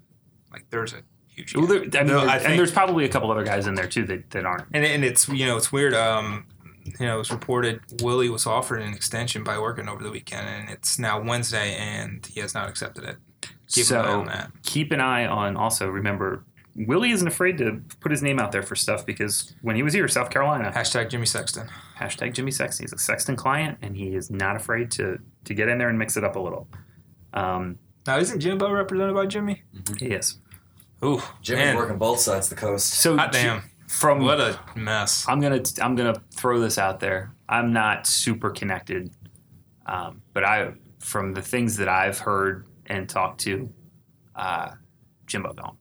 [SPEAKER 1] Like there's a huge.
[SPEAKER 2] Well, there, I mean,
[SPEAKER 1] No,
[SPEAKER 2] there-
[SPEAKER 1] I
[SPEAKER 2] and there's probably a couple other guys in there too that, that aren't.
[SPEAKER 1] and and it's you know it's weird. Um, you know, it was reported Willie was offered an extension by working over the weekend, and it's now Wednesday, and he has not accepted it. Keep an eye
[SPEAKER 2] so
[SPEAKER 1] on that.
[SPEAKER 2] keep an eye on. Also, remember, Willie isn't afraid to put his name out there for stuff because when he was here, South Carolina,
[SPEAKER 1] Hashtag Jimmy Sexton.
[SPEAKER 2] hashtag Jimmy Sexton. He's a Sexton client, and he is not afraid to to get in there and mix it up a little. Um,
[SPEAKER 1] Now, isn't Jimbo represented by Jimmy?
[SPEAKER 2] he is.
[SPEAKER 1] Ooh,
[SPEAKER 4] Jimmy's
[SPEAKER 1] man.
[SPEAKER 4] working both sides of the coast.
[SPEAKER 2] So
[SPEAKER 1] Hot damn.
[SPEAKER 2] From
[SPEAKER 1] What a mess.
[SPEAKER 2] I'm gonna I'm gonna throw this out there. I'm not super connected, um, but I from the things that I've heard and talked to, uh, Jimbo gone.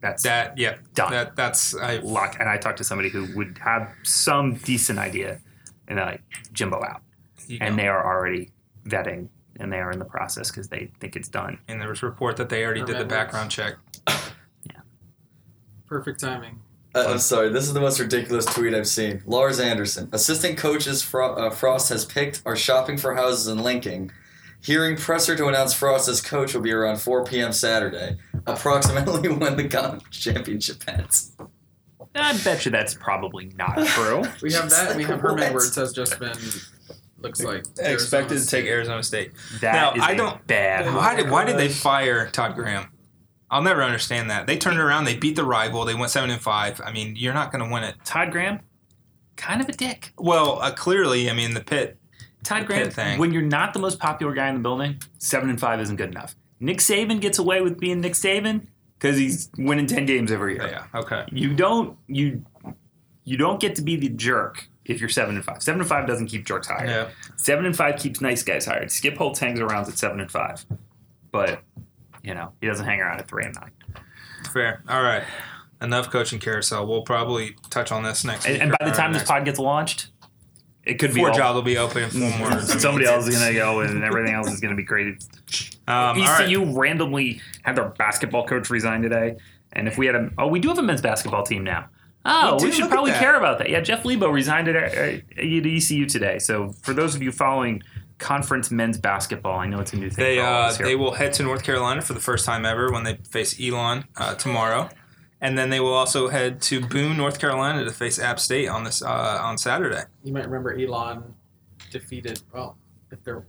[SPEAKER 2] That's
[SPEAKER 1] That, yeah.
[SPEAKER 2] done.
[SPEAKER 1] That, that's, I,
[SPEAKER 2] lock. And I talked to somebody who would have some decent idea, and they're like Jimbo out, and they are already vetting and they are in the process because they think it's done.
[SPEAKER 1] and there was a report that they already did the
[SPEAKER 3] Permit
[SPEAKER 1] background check. Yeah.
[SPEAKER 3] Perfect timing.
[SPEAKER 4] Uh, I'm sorry, this is the most ridiculous tweet I've seen. Lars Anderson, assistant coaches Fro- uh, Frost has picked are shopping for houses in Lincoln. Hearing presser to announce Frost as coach will be around 4 p.m. Saturday, approximately when the conference championship ends.
[SPEAKER 2] I bet you that's probably not true.
[SPEAKER 3] We have
[SPEAKER 4] Just
[SPEAKER 3] that. We have Herman
[SPEAKER 4] what?
[SPEAKER 3] Edwards has just been. Looks like
[SPEAKER 1] Expected
[SPEAKER 3] Arizona
[SPEAKER 1] to take
[SPEAKER 3] State.
[SPEAKER 1] Arizona State.
[SPEAKER 2] That
[SPEAKER 1] Now,
[SPEAKER 2] is
[SPEAKER 1] I
[SPEAKER 2] a
[SPEAKER 1] don't-
[SPEAKER 2] bad.
[SPEAKER 1] Why did, why did they fire Todd Graham? I'll never understand that. They turned it around. They beat the rival. They went seven and five. I mean, you're not going to win it.
[SPEAKER 2] Todd Graham, kind of a dick.
[SPEAKER 1] Well, uh, clearly, I mean, the pit.
[SPEAKER 2] Todd
[SPEAKER 1] The
[SPEAKER 2] Graham,
[SPEAKER 1] Pitt thing.
[SPEAKER 2] when you're not the most popular guy in the building, seven and five isn't good enough. Nick Saban gets away with being Nick Saban because he's winning ten games every year.
[SPEAKER 1] Yeah. Okay.
[SPEAKER 2] You don't you you don't get to be the jerk if you're seven and five. Seven and five doesn't keep jerks hired.
[SPEAKER 1] Yeah.
[SPEAKER 2] Seven and five keeps nice guys hired. Skip Holtz hangs around at seven and five, but you know he doesn't hang around at three and nine.
[SPEAKER 1] Fair. All right. Enough coaching carousel. We'll probably touch on this next
[SPEAKER 2] And, and by the time this
[SPEAKER 1] next-
[SPEAKER 2] pod gets launched, it could be
[SPEAKER 1] four
[SPEAKER 2] all-
[SPEAKER 1] jobs will be open four more.
[SPEAKER 2] Somebody else is gonna go, and everything else is gonna be crazy.
[SPEAKER 1] Um, all right.
[SPEAKER 2] ECU randomly had their basketball coach resign today, and if we had a oh, we do have a men's basketball team now. Oh,
[SPEAKER 1] We
[SPEAKER 2] we, should probably care about that. Yeah, Jeff Lebo resigned at, at, at ECU today. So for those of you following conference men's basketball, I know it's a new thing.
[SPEAKER 1] They
[SPEAKER 2] for all
[SPEAKER 1] uh,
[SPEAKER 2] here.
[SPEAKER 1] they will head to North Carolina for the first time ever when they face Elon uh, tomorrow, and then they will also head to Boone, North Carolina, to face App State on this uh, on Saturday.
[SPEAKER 3] You might remember Elon defeated. Well, if they're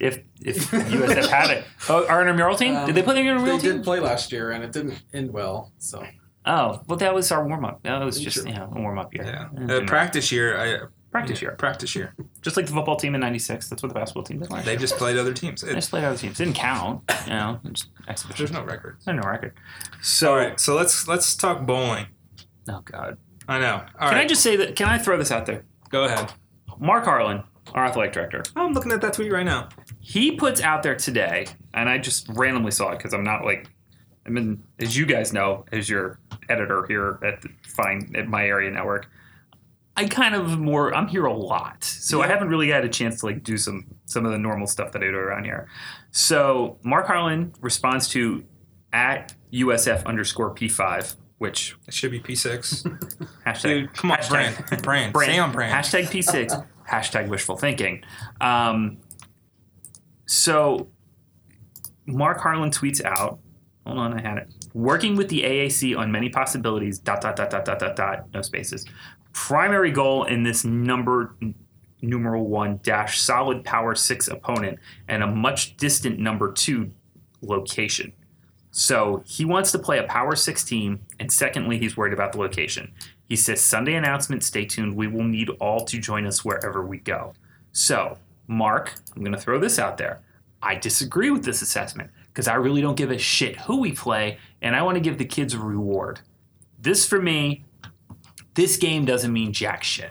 [SPEAKER 2] if if USF had it, oh, our intramural team.
[SPEAKER 3] um,
[SPEAKER 2] did they play their intramural
[SPEAKER 3] They
[SPEAKER 2] team?
[SPEAKER 3] did play last year, and it didn't end well. So
[SPEAKER 2] Oh, well, that was our warm up. That was just
[SPEAKER 3] Sure.
[SPEAKER 2] you know a warm up year.
[SPEAKER 1] Yeah, uh, practice year. I,
[SPEAKER 2] practice year,
[SPEAKER 1] Practice year.
[SPEAKER 2] just like the football team in '96. That's what the basketball team did last
[SPEAKER 1] They
[SPEAKER 2] year.
[SPEAKER 1] just played other teams.
[SPEAKER 2] They just played other teams. Didn't count. You know, just exhibition.
[SPEAKER 1] there's no record.
[SPEAKER 2] There's no record. So,
[SPEAKER 1] All right, so let's let's talk bowling.
[SPEAKER 2] oh god.
[SPEAKER 1] I know. All
[SPEAKER 2] can I just say that? Can I throw this out there?
[SPEAKER 1] go ahead.
[SPEAKER 2] Mark Harlan, our athletic director, oh,
[SPEAKER 1] I'm looking at that tweet right now.
[SPEAKER 2] he puts out there today, and I just randomly saw it because I'm not like, I mean, as you guys know, as your editor here at the fine at my area network, I kind of more I'm here a lot, so I haven't really had a chance to like do some some of the normal stuff that I do around here. So Mark Harlan responds to at USF underscore P5, which
[SPEAKER 1] It should be P6.
[SPEAKER 2] hashtag
[SPEAKER 1] Dude, come on,
[SPEAKER 2] hashtag-
[SPEAKER 1] brand, brand, stay on brand.
[SPEAKER 2] Hashtag P6. hashtag wishful thinking. Um, so Mark Harlan tweets out. Hold on, I had it. Working with the AAC on many possibilities. Dot dot dot dot dot dot dot. No spaces. Primary goal in this number numeral one dash solid power six opponent and a much distant number two location. So he wants to play a power six team, and secondly, he's worried about the location. He says Sunday announcement, stay tuned. We will need all to join us wherever we go. So, Mark, I'm going to throw this out there. I disagree with this assessment because I really don't give a shit who we play, and I want to give the kids a reward. This, for me, this game doesn't mean jack shit.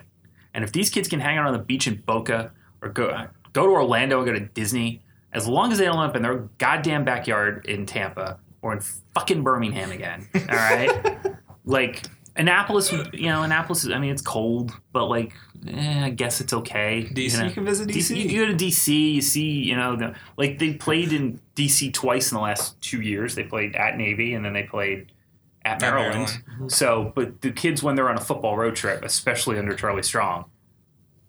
[SPEAKER 2] And if these kids can hang out on the beach in Boca or go go to Orlando and go to Disney, as long as they don't end up in their goddamn backyard in Tampa or in fucking Birmingham again, all right? like Annapolis, would- you know, Annapolis. is- I mean, it's cold, but like, eh, I guess it's okay.
[SPEAKER 1] DC,
[SPEAKER 2] you know?
[SPEAKER 1] you can visit DC.
[SPEAKER 2] You, you go to DC, you see, you know, the, like they played in DC twice in the last two years. They played at Navy and then they played at
[SPEAKER 1] At
[SPEAKER 2] Maryland. So, but the kids when they're on a football road trip, especially under Charlie Strong,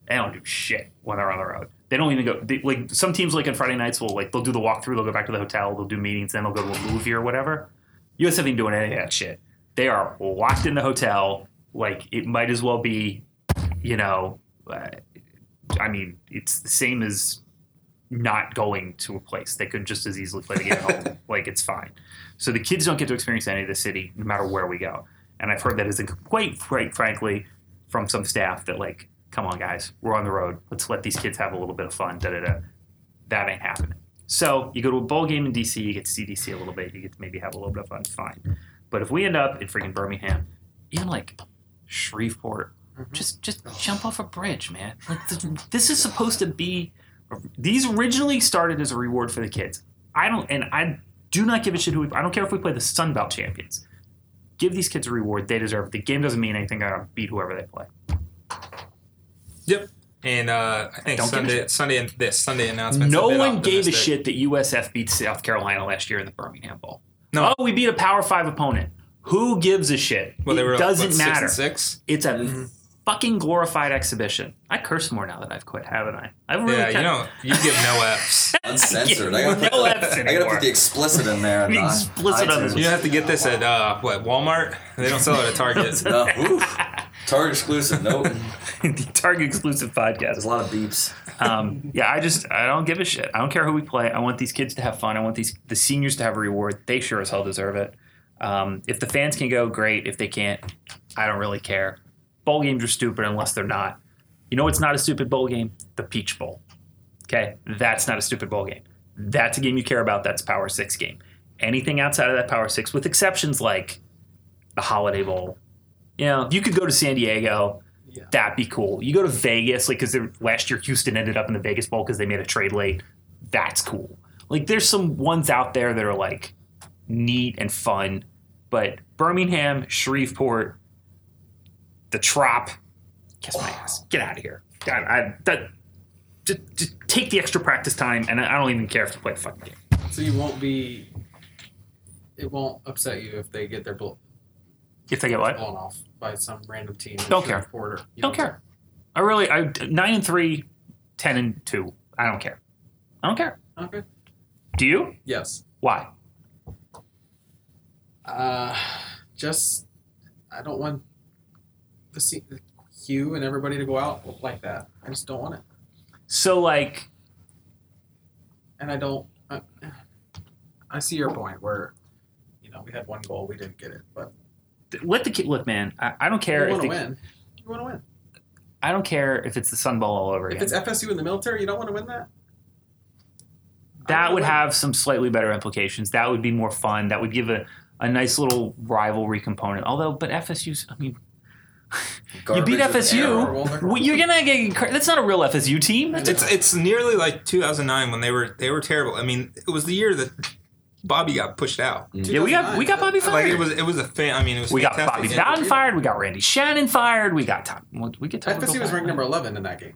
[SPEAKER 2] they don't do shit when they're on the road. They don't even go. They, like some teams, like on Friday nights, will like they'll do the walkthrough. They'll go back to the hotel. They'll do meetings. Then they'll go to a movie or whatever. USF ain't doing any of that shit. They are locked in the hotel. Like it might as well be, you know, uh, I mean, it's the same as not going to a place. They could just as easily play the game at home. Like it's fine. So the kids don't get to experience any of the city, no matter where we go. And I've heard that as a quite, quite frankly, from some staff that like, come on guys, we're on the road. Let's let these kids have a little bit of fun. Da da da. That ain't happening. So you go to a bowl game in DC, you get to see DC a little bit, you get to maybe have a little bit of fun. Fine. But if we end up in freaking Birmingham, even like Shreveport,
[SPEAKER 3] Mhm.
[SPEAKER 2] just just jump off a bridge, man. Like th- this is supposed to be. These originally started as a reward for the kids. I don't, and I do not give a shit who. We, I don't care if we play the Sun Belt champions. Give these kids a reward. They deserve it. The game doesn't mean anything. I gotta beat whoever they play. Yep.
[SPEAKER 1] And uh, I think Sunday. Sunday, this Sunday announcement.
[SPEAKER 2] No one gave a shit that USF beat South Carolina last year in the Birmingham Bowl.
[SPEAKER 1] No.
[SPEAKER 2] Oh, we beat a Power Five opponent. Who gives a shit?
[SPEAKER 1] Well, they
[SPEAKER 2] it doesn't
[SPEAKER 1] what, six
[SPEAKER 2] matter.
[SPEAKER 1] and six.
[SPEAKER 2] It's a
[SPEAKER 3] Mhm.
[SPEAKER 2] Fucking glorified exhibition. I curse more now that I've quit, haven't I? I've really
[SPEAKER 1] Yeah, you
[SPEAKER 2] kinda-
[SPEAKER 1] don't. You give no F's.
[SPEAKER 4] Uncensored.
[SPEAKER 2] Yeah,
[SPEAKER 4] I gotta put,
[SPEAKER 2] no
[SPEAKER 4] the,
[SPEAKER 2] Fs
[SPEAKER 4] I gotta put the explicit in there.
[SPEAKER 2] The explicit on this.
[SPEAKER 1] You have to get this at uh, what Walmart. They don't sell it at Target.
[SPEAKER 4] No, oof. Target exclusive. Nope.
[SPEAKER 2] the Target exclusive podcast.
[SPEAKER 4] There's a lot of beeps.
[SPEAKER 2] um, yeah, I just I don't give a shit. I don't care who we play. I want these kids to have fun. I want these the seniors to have a reward. They sure as hell deserve it. Um, if the fans can go, great. If they can't, I don't really care. Bowl games are stupid unless they're not. You know what's not a stupid bowl game? The Peach Bowl. Okay, that's not a stupid bowl game. That's a game you care about. That's a Power Six game. Anything outside of that Power Six, with exceptions like the Holiday Bowl. You know, you could go to San Diego
[SPEAKER 3] Yeah.
[SPEAKER 2] that'd be cool. You go to Vegas, like, because last year Houston ended up in the Vegas Bowl because they made a trade late. That's cool. Like, there's some ones out there that are like neat and fun, but Birmingham, Shreveport, the Trop, kiss my ass. Get out of here. God, I, that, just, just take the extra practice time, and I don't even care if you play the fucking game.
[SPEAKER 3] So you won't be. It won't upset you if they get their bl-
[SPEAKER 2] If they get what?
[SPEAKER 3] blown off by some random team.
[SPEAKER 2] Don't care.
[SPEAKER 3] Shreveport or- you
[SPEAKER 2] Don't care. I really, I nine and three, ten and two. I don't care. I don't care.
[SPEAKER 3] Okay.
[SPEAKER 2] Do you?
[SPEAKER 3] Yes.
[SPEAKER 2] Why?
[SPEAKER 3] Uh, just I don't want the se- Hugh and everybody to go out like that. I just don't want it,
[SPEAKER 2] So like
[SPEAKER 3] and I don't. I, I see your point where, you know, we had one goal, we didn't get it, but
[SPEAKER 2] let the kid look, man. I, I don't care
[SPEAKER 3] you
[SPEAKER 2] if
[SPEAKER 3] want to win. You want to win.
[SPEAKER 2] I don't care if it's the Sun Bowl all over
[SPEAKER 3] If
[SPEAKER 2] again.
[SPEAKER 3] If it's FSU in the military, you don't want to win that.
[SPEAKER 2] That would
[SPEAKER 3] win.
[SPEAKER 2] have some slightly better implications. That would be more fun. That would give a, a nice little rivalry component. Although, but FSU's, I mean, you beat FSU.
[SPEAKER 4] error.
[SPEAKER 3] Well, they're-
[SPEAKER 2] well, you're gonna get. cra- That's not a real FSU team. That's
[SPEAKER 1] It's it's nearly like 2009 when they were they were terrible. I mean, it was the year that Bobby got pushed out. Mm-hmm.
[SPEAKER 2] yeah, we got we got Bobby fired.
[SPEAKER 1] Like it was it was a fan. I mean, it was
[SPEAKER 2] we got. Bobby
[SPEAKER 3] Yeah,
[SPEAKER 2] Bowden fired. We got Randy Shannon fired. We got Tom. We get Tom.
[SPEAKER 3] FSU was ranked number eleven in that game.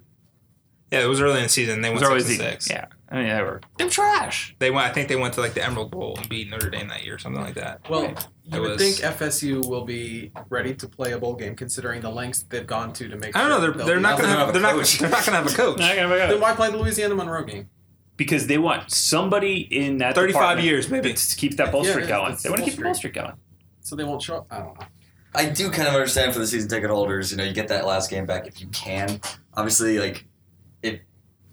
[SPEAKER 1] Yeah, it was early in the season. They went
[SPEAKER 2] was
[SPEAKER 1] six
[SPEAKER 2] the,
[SPEAKER 1] and six.
[SPEAKER 2] yeah. I mean, they were they're trash.
[SPEAKER 1] They went. I think they went to like the Emerald Bowl and beat Notre Dame that year, or something like that.
[SPEAKER 3] Well,
[SPEAKER 2] Right.
[SPEAKER 3] you
[SPEAKER 1] It
[SPEAKER 3] would
[SPEAKER 1] was-
[SPEAKER 3] think FSU will be ready to play a bowl game, considering the lengths they've gone to to make.
[SPEAKER 1] I don't know. They're,
[SPEAKER 3] they'll
[SPEAKER 1] they're not going to
[SPEAKER 4] they
[SPEAKER 1] have. They're
[SPEAKER 4] don't
[SPEAKER 1] not.
[SPEAKER 4] have a coach.
[SPEAKER 1] They're not going to have a coach.
[SPEAKER 3] Then why play the Louisiana Monroe game?
[SPEAKER 2] because they want somebody in that
[SPEAKER 1] 35 years, maybe.
[SPEAKER 2] to keep that bowl
[SPEAKER 3] Yeah,
[SPEAKER 2] streak
[SPEAKER 3] yeah,
[SPEAKER 2] going. They want to keep the bowl
[SPEAKER 3] streak.
[SPEAKER 2] streak going.
[SPEAKER 3] So they won't show up. I don't know.
[SPEAKER 4] I do kind of understand for the season ticket holders. You know, you get that last game back if you can. Obviously, like if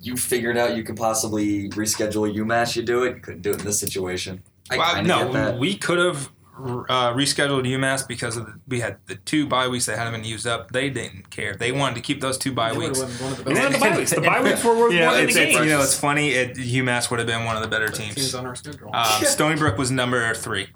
[SPEAKER 4] you figured out you could possibly reschedule a UMass, you do it. You couldn't do it in this situation. I
[SPEAKER 1] Well,
[SPEAKER 4] kind get
[SPEAKER 1] no,
[SPEAKER 4] that.
[SPEAKER 1] we could have uh, rescheduled UMass because of the, we had the two bye weeks that hadn't been used up. They didn't care. They wanted to keep those two bye weeks.
[SPEAKER 3] would've one of the
[SPEAKER 2] We the bye weeks. The bye weeks were worth
[SPEAKER 1] You know,
[SPEAKER 2] more than
[SPEAKER 1] it's,
[SPEAKER 2] the game.
[SPEAKER 1] you know, it's funny. It, UMass would have been one of the better
[SPEAKER 3] teams
[SPEAKER 1] teams.
[SPEAKER 3] on our schedule.
[SPEAKER 1] Um, Stony Brook was number three.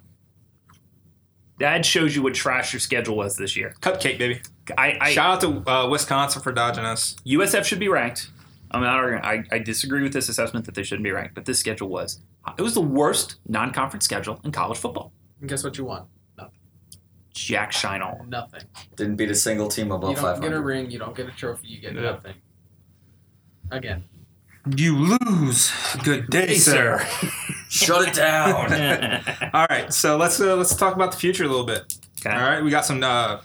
[SPEAKER 2] That shows you what trash your schedule was this year.
[SPEAKER 1] Cupcake, baby.
[SPEAKER 2] I, I
[SPEAKER 1] Shout out to uh, Wisconsin for dodging us.
[SPEAKER 2] USF should be ranked. I'm not arguing. I, I disagree with this assessment that they shouldn't be ranked, but this schedule was. It was the worst non-conference schedule in college football.
[SPEAKER 3] and guess what you won? Nothing.
[SPEAKER 2] Jack Scheinall.
[SPEAKER 3] Nothing.
[SPEAKER 4] Didn't beat a single team above 500.
[SPEAKER 3] you don't
[SPEAKER 4] 500.
[SPEAKER 3] get a ring. You don't get a trophy. You get
[SPEAKER 1] Yeah.
[SPEAKER 3] nothing. Again,
[SPEAKER 1] You lose. Good day, sir.
[SPEAKER 4] Shut it down.
[SPEAKER 1] All right, so let's uh, let's talk about the future a little bit.
[SPEAKER 2] Okay.
[SPEAKER 1] All right, we got some uh,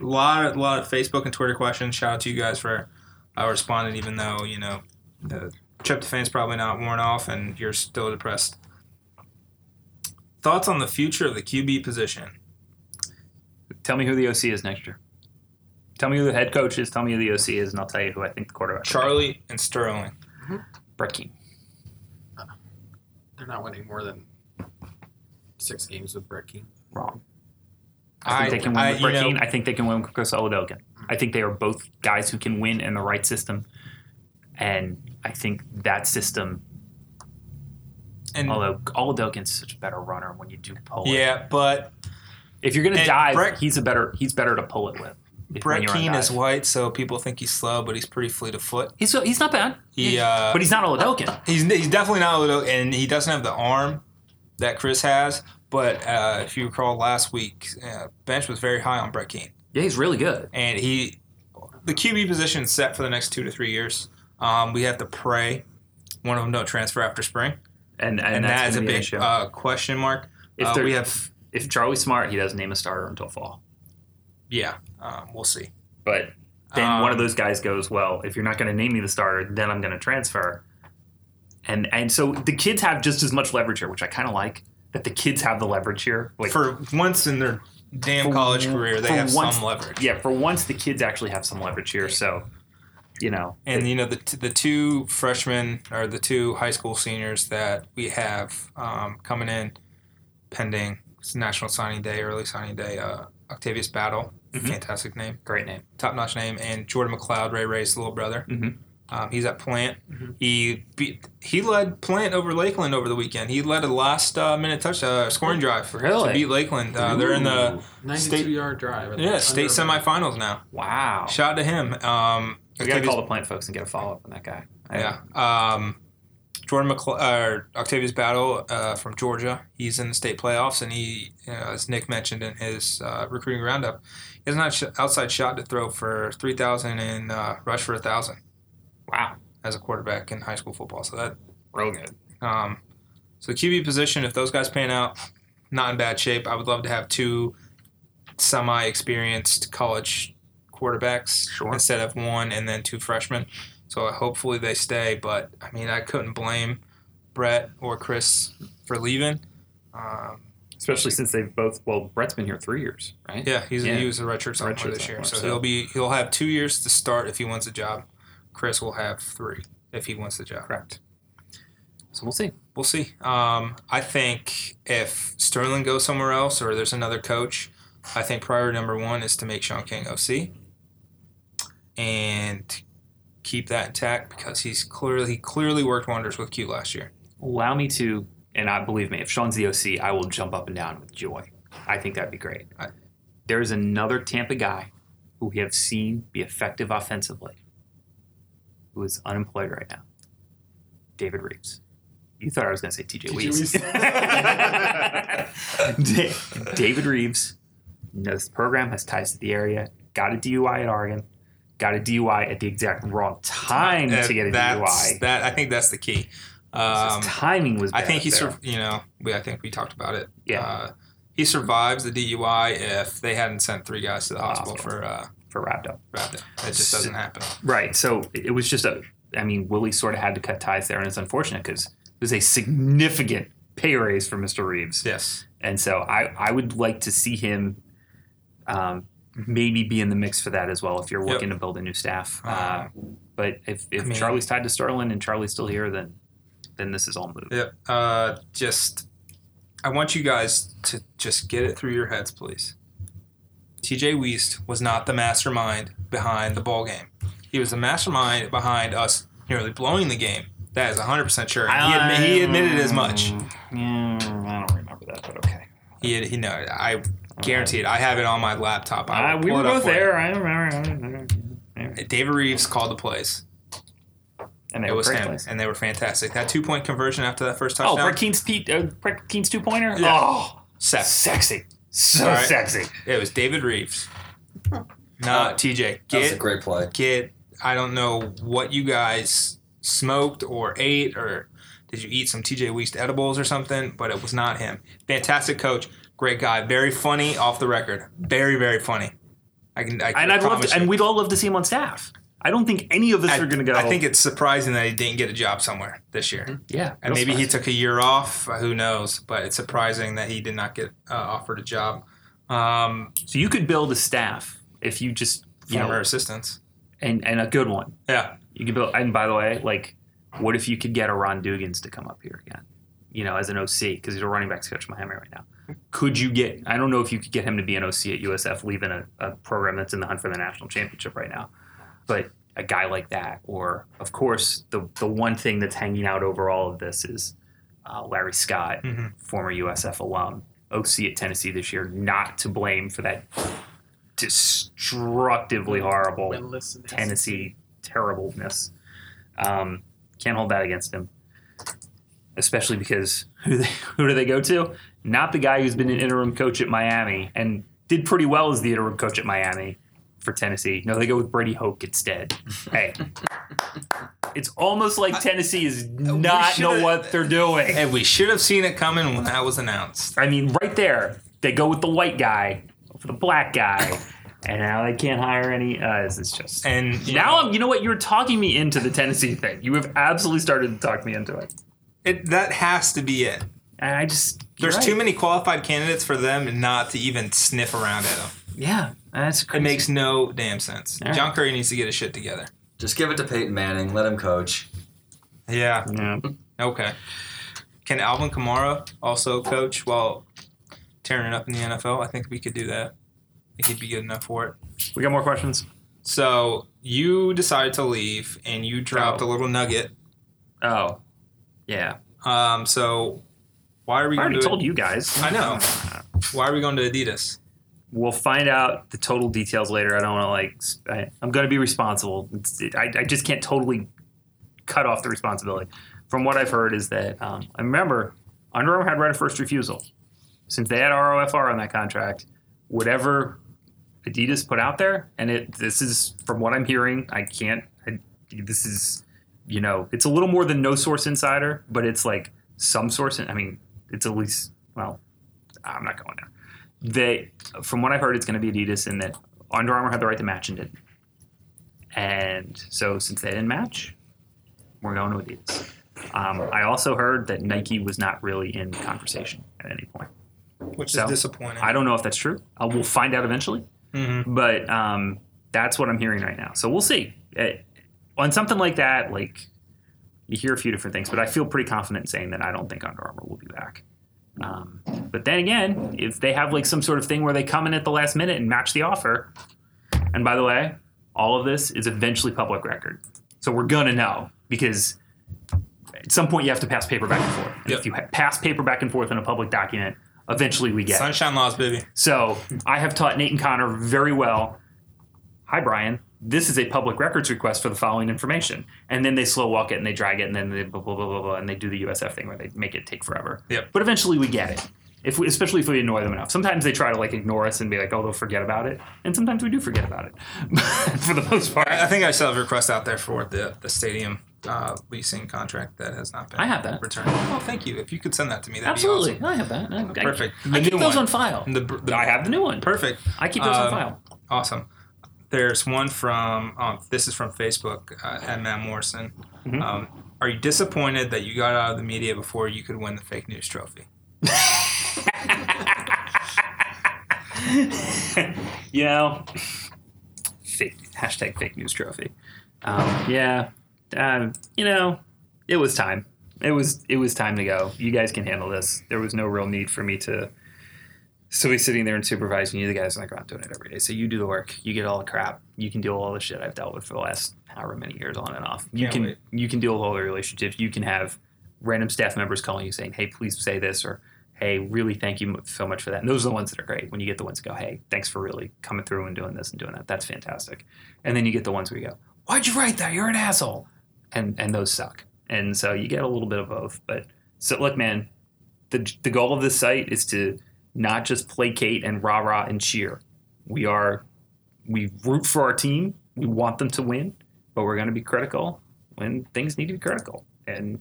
[SPEAKER 1] lot of lot of Facebook and Twitter questions. Shout out to you guys for uh, responded even though you know the tryptophan's probably not worn off and you're still depressed. Thoughts on the future of the QB position?
[SPEAKER 2] Tell me who the OC is next year. Tell me who the head coach is. Tell me who the OC is, and I'll tell you who I think the quarterback. will be.
[SPEAKER 1] Charlie and Sterling.
[SPEAKER 2] Brett Kean.
[SPEAKER 3] They're not winning more than six games with Brett King.
[SPEAKER 2] Wrong. I think
[SPEAKER 1] I-
[SPEAKER 2] they can win
[SPEAKER 1] I-
[SPEAKER 2] with
[SPEAKER 1] you know-
[SPEAKER 2] I think they can win with Chris Oladokun. I think they are both guys who can win in the right system, and I think that system.
[SPEAKER 1] And
[SPEAKER 2] Although Oladokun's such a better runner when you do pull it.
[SPEAKER 1] yeah, but
[SPEAKER 2] If you're gonna dive,
[SPEAKER 1] Brett-
[SPEAKER 2] he's a better. He's better to pull it with.
[SPEAKER 1] Brett Kean is white, so people think he's slow, but he's pretty fleet of foot.
[SPEAKER 2] He's he's not bad.
[SPEAKER 1] He, uh,
[SPEAKER 2] but he's not Oladokun.
[SPEAKER 1] He's he's definitely not little, and he doesn't have the arm that Chris has. But uh, if you recall last week, uh, bench was very high on Brett Kean,
[SPEAKER 2] Yeah, he's really good.
[SPEAKER 1] and he the QB position is set for the next two to three years. Um, we have to pray one of them don't transfer after spring,
[SPEAKER 2] And and,
[SPEAKER 1] and,
[SPEAKER 2] that's
[SPEAKER 1] a
[SPEAKER 2] gonna be an
[SPEAKER 1] big uh, question mark.
[SPEAKER 2] if
[SPEAKER 1] uh, we have
[SPEAKER 2] if Charlie's smart, he doesn't name a starter until fall.
[SPEAKER 1] yeah, um, we'll see.
[SPEAKER 2] But then
[SPEAKER 1] Um,
[SPEAKER 2] one of those guys goes, "Well, if you're not going to name me the starter, then I'm going to transfer." And and so the kids have just as much leverage here, which I kind of like. That the kids have the leverage here. Like
[SPEAKER 1] for once in their damn
[SPEAKER 2] For-
[SPEAKER 1] college career, they have
[SPEAKER 2] once-
[SPEAKER 1] some leverage.
[SPEAKER 2] yeah, for once the kids actually have some leverage here. So, you know,
[SPEAKER 1] And you know the t- the two freshmen or the two high school seniors that we have um, coming in pending National Signing Day, early signing day. Uh, Octavius Battle,
[SPEAKER 2] Mhm.
[SPEAKER 1] fantastic name,
[SPEAKER 2] great name.
[SPEAKER 1] top notch name, and Jordan McLeod, Ray Ray's little brother.
[SPEAKER 2] Mhm.
[SPEAKER 1] Um, he's at Plant.
[SPEAKER 2] Mhm.
[SPEAKER 1] He beat he led Plant over Lakeland over the weekend. He led a last uh, minute touch uh, scoring drive for
[SPEAKER 2] Really?
[SPEAKER 1] to beat Lakeland. Uh, they're in the
[SPEAKER 3] 92
[SPEAKER 1] State-
[SPEAKER 3] yard drive. and
[SPEAKER 1] yeah state semifinals now.
[SPEAKER 2] wow.
[SPEAKER 1] Shout out to him. Um,
[SPEAKER 2] We gotta call the plant folks and get a follow up on that guy. I-
[SPEAKER 1] Yeah. Um, Jordan McCle- uh, Octavius Battle uh, from Georgia. He's in the state playoffs, and he, you know, as Nick mentioned in his uh, recruiting roundup, he has an outside shot to throw for three thousand and uh, rush for a thousand
[SPEAKER 2] Wow.
[SPEAKER 1] as a quarterback in high school football. So that,
[SPEAKER 2] Real good.
[SPEAKER 1] um, so the QB position, if those guys pan out, not in bad shape. I would love to have two semi-experienced college quarterbacks
[SPEAKER 2] Sure.
[SPEAKER 1] instead of one and then two freshmen. So hopefully they stay. But I mean, I couldn't blame Brett or Chris for leaving. Um,
[SPEAKER 2] Especially since they've both. Well, Brett's been here three years, right?
[SPEAKER 1] yeah, he's
[SPEAKER 2] Yeah.
[SPEAKER 1] he was a redshirt sophomore
[SPEAKER 2] Redshirt
[SPEAKER 1] this year,
[SPEAKER 2] sophomore,
[SPEAKER 1] so,
[SPEAKER 2] so-
[SPEAKER 1] he'll be he'll have two years to start if he wins a job. Chris will have three if he wins the job.
[SPEAKER 2] Correct. So we'll see.
[SPEAKER 1] We'll see. Um, I think if Sterling goes somewhere else or there's another coach, I think priority number one is to make Sean King OC and keep that intact because he's clearly he clearly worked wonders with Q last year.
[SPEAKER 2] Allow me to, and I believe me, if Sean's the OC, I will jump up and down with joy. I think that'd be great.
[SPEAKER 1] I-
[SPEAKER 2] there is another Tampa guy who we have seen be effective offensively, who is unemployed right now. David Reaves. You thought I was going to say TJ
[SPEAKER 3] TJ
[SPEAKER 2] David Reaves knows the program, has ties to the area, got a DUI at Oregon, got a DUI at the exact wrong time
[SPEAKER 1] Uh,
[SPEAKER 2] to get a
[SPEAKER 1] that's,
[SPEAKER 2] DUI.
[SPEAKER 1] That I think that's the key. Um,
[SPEAKER 2] His timing was
[SPEAKER 1] I think he, sur- you know, we I think we talked about it.
[SPEAKER 2] Yeah.
[SPEAKER 1] Uh, he survives the DUI if they hadn't sent three guys to the hospital,
[SPEAKER 2] Hospital.
[SPEAKER 1] for uh,
[SPEAKER 2] for Rhabdo.
[SPEAKER 1] Raptor. It just doesn't happen.
[SPEAKER 2] Right. So it was just a. I mean, Willie sort of had to cut ties there, and it's unfortunate because it was a significant pay raise for Mr. Reaves,
[SPEAKER 1] Yes.
[SPEAKER 2] and so I I would like to see him. Um, maybe be in the mix for that as well if you're
[SPEAKER 1] Yep.
[SPEAKER 2] looking to build a new staff. Uh,
[SPEAKER 1] Uh,
[SPEAKER 2] but if, if
[SPEAKER 1] I mean-
[SPEAKER 2] Charlie's tied to Sterling and Charlie's still here, then then this is all moot.
[SPEAKER 1] Yep. Uh, just, I want you guys to just get it through your heads, please. TJ Weist was not the mastermind behind the ball game. He was the mastermind behind us nearly blowing the game. That is 100% sure. He, admi- he admitted as much.
[SPEAKER 2] Yeah, I don't remember that, but okay.
[SPEAKER 1] He, had, he no, I guarantee it. I have it on my laptop. I
[SPEAKER 2] Uh, we were both
[SPEAKER 1] for you.
[SPEAKER 2] there. I remember.
[SPEAKER 1] David Reaves called the plays.
[SPEAKER 2] And they
[SPEAKER 1] It
[SPEAKER 2] were
[SPEAKER 1] was him,
[SPEAKER 2] plays.
[SPEAKER 1] and they were fantastic. That two point conversion after that first
[SPEAKER 2] Oh,
[SPEAKER 1] touchdown.
[SPEAKER 2] Brett Kean's, Pete, uh, Brett Kean's two pointer?
[SPEAKER 1] Yeah.
[SPEAKER 2] Oh,
[SPEAKER 1] Seven.
[SPEAKER 2] sexy. So
[SPEAKER 1] All right.
[SPEAKER 2] sexy.
[SPEAKER 1] It was David Reaves, not TJ.
[SPEAKER 4] That was a great play.
[SPEAKER 1] get. I don't know what you guys smoked or ate or did you eat some TJ Weist edibles or something, but it was not him. Fantastic coach, great guy, very funny off the record, very very funny. I can. I can
[SPEAKER 2] And I'd love to, and we'd all love to see him on staff. I don't think any of us
[SPEAKER 1] I,
[SPEAKER 2] are going to go.
[SPEAKER 1] I think it's surprising that he didn't get a job somewhere this year.
[SPEAKER 2] yeah,
[SPEAKER 1] And maybe he took a year off. uh, Who knows? But it's surprising that he did not get uh, offered a job. Um,
[SPEAKER 2] So you could build a staff if you just you
[SPEAKER 1] former
[SPEAKER 2] know,
[SPEAKER 1] assistants.
[SPEAKER 2] and and a good one.
[SPEAKER 1] Yeah.
[SPEAKER 2] You could build. And by the way, like, what if you could get a Ron Dugans to come up here again? You know, as an OC because he's a running backs coach Miami right now. Could you get? I don't know if you could get him to be an OC at USF, leaving a, a program that's in the hunt for the national championship right now. But a guy like that, or of course, the the one thing that's hanging out over all of this is uh, Larry Scott,
[SPEAKER 1] Mhm.
[SPEAKER 2] former USF alum, OC at Tennessee this year, not to blame for that destructively horrible
[SPEAKER 3] in the
[SPEAKER 2] Tennessee terribleness. Um, can't hold that against him, especially because who they, who do they go to? Not the guy who's been an interim coach at Miami and did pretty well as the interim coach at Miami for Tennessee. No, they go with Brady Hoke instead. Hey, it's almost like Tennessee is not know what they're doing.
[SPEAKER 1] Hey, we should have seen it coming when that was announced.
[SPEAKER 2] I mean, right there, they go with the white guy for the black guy, and now they can't hire any. Uh, this is just
[SPEAKER 1] And you
[SPEAKER 2] now
[SPEAKER 1] know,
[SPEAKER 2] I'm, you know what? You're talking me into the Tennessee thing. You have absolutely started to talk me into it.
[SPEAKER 1] it, that has to be it.
[SPEAKER 2] And I just
[SPEAKER 1] There's
[SPEAKER 2] right.
[SPEAKER 1] too many qualified candidates for them not to even sniff around at them.
[SPEAKER 2] Yeah, that's crazy.
[SPEAKER 1] It makes no damn sense.
[SPEAKER 2] All right.
[SPEAKER 1] John Currie needs to get his shit together.
[SPEAKER 4] Just give it to Peyton Manning. Let him coach.
[SPEAKER 1] Yeah.
[SPEAKER 2] Yeah.
[SPEAKER 1] Okay. Can Alvin Kamara also coach while tearing it up in the NFL? I think we could do that. I think he'd be good enough for it.
[SPEAKER 2] We got more questions.
[SPEAKER 1] So you decided to leave and you dropped
[SPEAKER 2] Oh.
[SPEAKER 1] a little nugget.
[SPEAKER 2] Oh, yeah.
[SPEAKER 1] Um, so why are we
[SPEAKER 2] I
[SPEAKER 1] going
[SPEAKER 2] already
[SPEAKER 1] to
[SPEAKER 2] told you guys.
[SPEAKER 1] I know. Why are we going to Adidas?
[SPEAKER 2] We'll find out the total details later. I don't want to like. I, am going to be responsible. It, I, I just can't totally cut off the responsibility. From what I've heard is that um, I remember Under Armour had right of first refusal since they had ROFR on that contract. Whatever Adidas put out there, and it this is from what I'm hearing. I can't. I, this is you know it's a little more than no source insider, but it's like some source. I mean, it's at least well. I'm not going there. They, from what I've heard, it's going to be Adidas, and that Under Armour had the right to match and didn't. And so, since they didn't match, we're going to Adidas. Um, I also heard that Nike was not really in conversation at any point.
[SPEAKER 1] Which
[SPEAKER 2] So,
[SPEAKER 1] is disappointing.
[SPEAKER 2] I don't know if that's true. Uh, we'll find out eventually.
[SPEAKER 1] Mhm.
[SPEAKER 2] But um, that's what I'm hearing right now. So we'll see. It, on something like that, like you hear a few different things, but I feel pretty confident in saying that I don't think Under Armour will be back. Um, but then again, if they have like some sort of thing where they come in at the last minute and match the offer, and by the way, all of this is eventually public record, so we're gonna know because at some point you have to pass paper back and forth. And
[SPEAKER 1] Yep.
[SPEAKER 2] If you ha- pass paper back and forth in a public document, eventually we get. it.
[SPEAKER 1] Sunshine laws, baby.
[SPEAKER 2] So I have taught Nate and Connor very well. Hi, Brian. This is a public records request for the following information. And then they slow walk it and they drag it and then they blah, blah, blah, blah, blah, and they do the USF thing where they make it take forever.
[SPEAKER 1] Yep.
[SPEAKER 2] But eventually we get it. If we, especially if we annoy them enough. Sometimes they try to like ignore us and be like, oh, they'll forget about it. And sometimes we do forget about it for the most part.
[SPEAKER 1] I I think I still have a request out there for the, the stadium uh, leasing contract that has not been
[SPEAKER 2] I have that.
[SPEAKER 1] returned. Oh, thank you. If you could send that to me, that'd
[SPEAKER 2] Absolutely.
[SPEAKER 1] be awesome.
[SPEAKER 2] I have that. I, I-
[SPEAKER 1] Perfect.
[SPEAKER 2] I,
[SPEAKER 1] The
[SPEAKER 2] keep those
[SPEAKER 1] one.
[SPEAKER 2] on file.
[SPEAKER 1] The, the,
[SPEAKER 2] I have the new one.
[SPEAKER 1] Perfect.
[SPEAKER 2] I keep those on
[SPEAKER 1] Um,
[SPEAKER 2] file.
[SPEAKER 1] Awesome. There's one from, um, this is from Facebook uh, at Matt Morrison.
[SPEAKER 2] Mhm.
[SPEAKER 1] Um, are you disappointed that you got out of the media before you could win the fake news trophy?
[SPEAKER 2] you know, fake hashtag fake news trophy. Um, yeah, um, you know, it was time. It was it was time to go. You guys can handle this. There was no real need for me to still be sitting there and supervising you. The guys like oh, I'm doing it every day. So you do the work. You get all the crap. You can deal with all the shit I've dealt with for the last however many years on and off. You
[SPEAKER 1] Can't
[SPEAKER 2] can
[SPEAKER 1] wait.
[SPEAKER 2] you can deal with all the relationships. You can have random staff members calling you saying, "Hey, please say this," or "Hey, really thank you so much for that." And those are the ones that are great. When you get the ones that go, "Hey, thanks for really coming through and doing this and doing that," that's fantastic. And then you get the ones where you go, "Why'd you write that? You're an asshole," and and those suck. And so you get a little bit of both. But so look, man, the the goal of this site is to not just placate and rah rah and cheer. We are we root for our team. We want them to win, but we're going to be critical when things need to be critical. And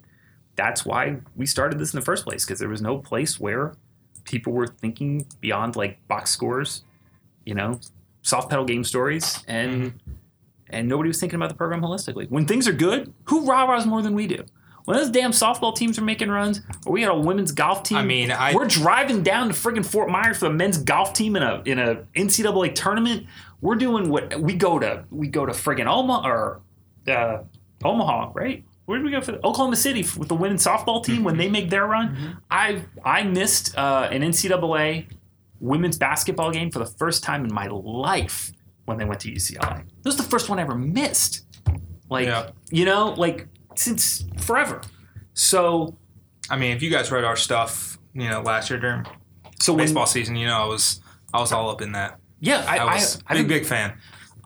[SPEAKER 2] that's why we started this in the first place because there was no place where people were thinking beyond like box scores, you know, soft pedal game stories, and mm-hmm. and nobody was thinking about the program holistically. When things are good, who rah rahs more than we do? When those damn softball teams are making runs, or we got a women's golf team.
[SPEAKER 1] I mean, I-
[SPEAKER 2] we're driving down to friggin' Fort Myers for the men's golf team in a in a NCAA tournament. we're doing what we go to. We go to friggin' Omaha or uh, Omaha, right? Where did we go for the, Oklahoma City with the women's softball team when they make their run? I I missed uh, an NCAA women's basketball game for the first time in my life when they went to UCLA. This was the first one I ever missed. Like
[SPEAKER 1] Yeah.
[SPEAKER 2] you know, like since forever. So
[SPEAKER 1] I mean, if you guys read our stuff, you know, last year during
[SPEAKER 2] so when
[SPEAKER 1] baseball season, you know, I was I was all up in that.
[SPEAKER 2] yeah, I,
[SPEAKER 1] I
[SPEAKER 2] I,
[SPEAKER 1] was
[SPEAKER 2] I,
[SPEAKER 1] big big fan.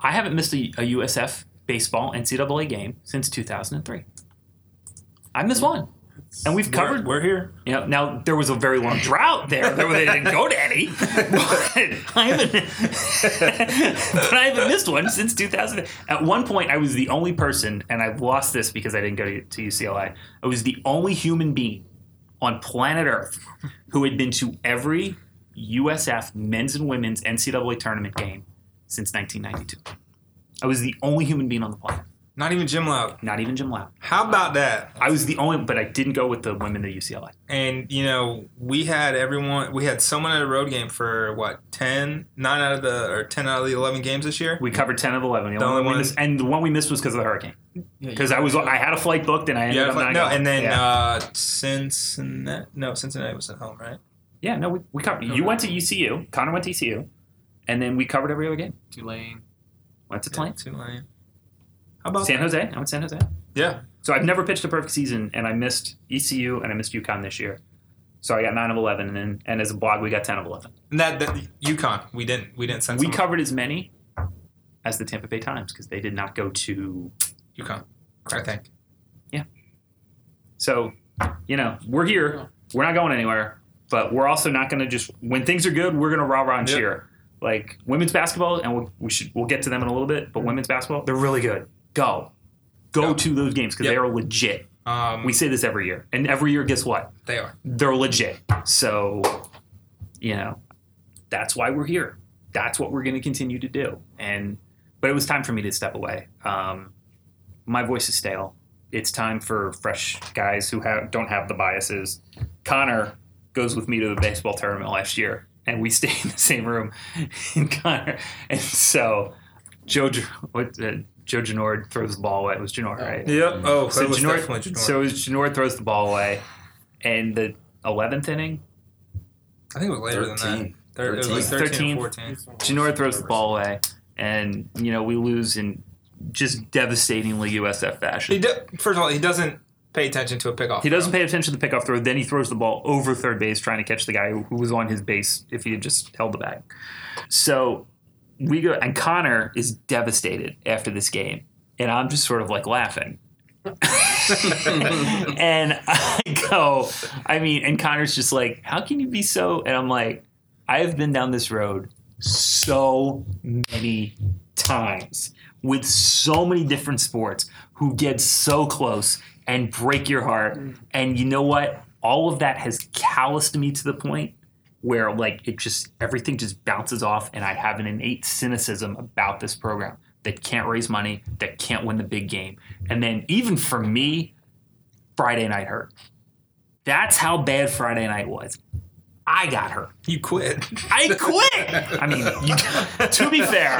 [SPEAKER 2] I haven't missed a, a USF baseball NCAA game since 2003. I missed hmm. one, and we've covered.
[SPEAKER 1] We're, we're here.
[SPEAKER 2] Know, now there was a very long drought there. There they didn't go to any, but I haven't. but I haven't missed one since 2000. At one point, I was the only person, and I've lost this because I didn't go to, to UCLA. I was the only human being on planet Earth who had been to every USF men's and women's NCAA tournament game since 1992. I was the only human being on the planet,
[SPEAKER 1] Not even Jim Loud.
[SPEAKER 2] not even Jim Loud.
[SPEAKER 1] How about that?
[SPEAKER 2] I was the only, but I didn't go with the women at UCLA.
[SPEAKER 1] And you know, we had everyone. We had someone at a road game for what 10, 9 out of the or ten out of the eleven games this year.
[SPEAKER 2] We covered ten of eleven. The
[SPEAKER 1] The
[SPEAKER 2] only
[SPEAKER 1] only
[SPEAKER 2] one we
[SPEAKER 1] one-
[SPEAKER 2] missed, and the one we missed was because of the hurricane. Because
[SPEAKER 3] you-
[SPEAKER 2] I was I had a flight booked and I ended
[SPEAKER 1] Yeah,
[SPEAKER 2] up not
[SPEAKER 1] no,
[SPEAKER 2] going.
[SPEAKER 1] and then
[SPEAKER 2] yeah.
[SPEAKER 1] uh, Cincinnati. No, Cincinnati was at home, right?
[SPEAKER 2] yeah, no, we, we covered.
[SPEAKER 3] No,
[SPEAKER 2] You
[SPEAKER 3] no.
[SPEAKER 2] went to UCU. Connor went to ECU, and then we covered every other game.
[SPEAKER 3] Tulane.
[SPEAKER 2] Went to Tulane,
[SPEAKER 1] Tulane. How about
[SPEAKER 2] San
[SPEAKER 1] that?
[SPEAKER 2] Jose. I'm to San Jose.
[SPEAKER 1] Yeah,
[SPEAKER 2] So I've never pitched a perfect season, and I missed ECU and I missed UConn this year. So I got nine of eleven, and and as a blog, we got ten of eleven.
[SPEAKER 1] and that, that UConn. We didn't. We didn't send.
[SPEAKER 2] We
[SPEAKER 1] someone-
[SPEAKER 2] covered as many as the Tampa Bay Times because they did not go to.
[SPEAKER 1] UConn. I think. Yeah.
[SPEAKER 2] So, you know, we're here. We're not going anywhere, but we're also not going to just when things are good, we're going to rah rah and
[SPEAKER 1] Yep.
[SPEAKER 2] cheer. Like women's basketball, and we'll, we should we'll get to them in a little bit. But mm-hmm. women's basketball, they're really good. Go, go
[SPEAKER 1] Go.
[SPEAKER 2] to those games because
[SPEAKER 1] Yep.
[SPEAKER 2] they are legit.
[SPEAKER 1] Um,
[SPEAKER 2] We say this every year, and every year, guess what?
[SPEAKER 1] they are.
[SPEAKER 2] They're legit. So, you know, that's why we're here. That's what we're going to continue to do. And but it was time for me to step away. Um, my voice is stale. It's time for fresh guys who have don't have the biases. Connor goes with me to the baseball tournament last year, and we stay in the same room. And Connor, and so Joe, what, uh, Joe Genord throws the ball away. It was Genord, right?
[SPEAKER 1] Yep. Oh,
[SPEAKER 2] So
[SPEAKER 1] that was
[SPEAKER 2] Genord,
[SPEAKER 1] definitely Genord.
[SPEAKER 2] so Genord throws the ball away, and the eleventh inning,
[SPEAKER 1] I think it was later than that.
[SPEAKER 4] 13.
[SPEAKER 1] It was like
[SPEAKER 2] 13.
[SPEAKER 1] 13 or 14.
[SPEAKER 2] Genord throws the ball away, and you know we lose in just devastatingly USF fashion.
[SPEAKER 1] He do, first of all, he doesn't pay attention to a pickoff.
[SPEAKER 2] He doesn't pay attention to the pickoff throw. Then he throws the ball over third base, trying to catch the guy who, who was on his base if he had just held the bag. So we go, and Connor is devastated after this game, and I'm just sort of like laughing. and I go, I mean, and Connor's just like, how can you be so? And I'm like, I have been down this road so many times with so many different sports who get so close and break your heart. And you know what? All of that has calloused me to the point where like it just everything just bounces off and I have an innate cynicism about this program that can't raise money, that can't win the big game. And then even for me, Friday night hurt. That's how bad Friday night was. I got her.
[SPEAKER 1] You quit.
[SPEAKER 2] I quit. I mean, you, to be fair,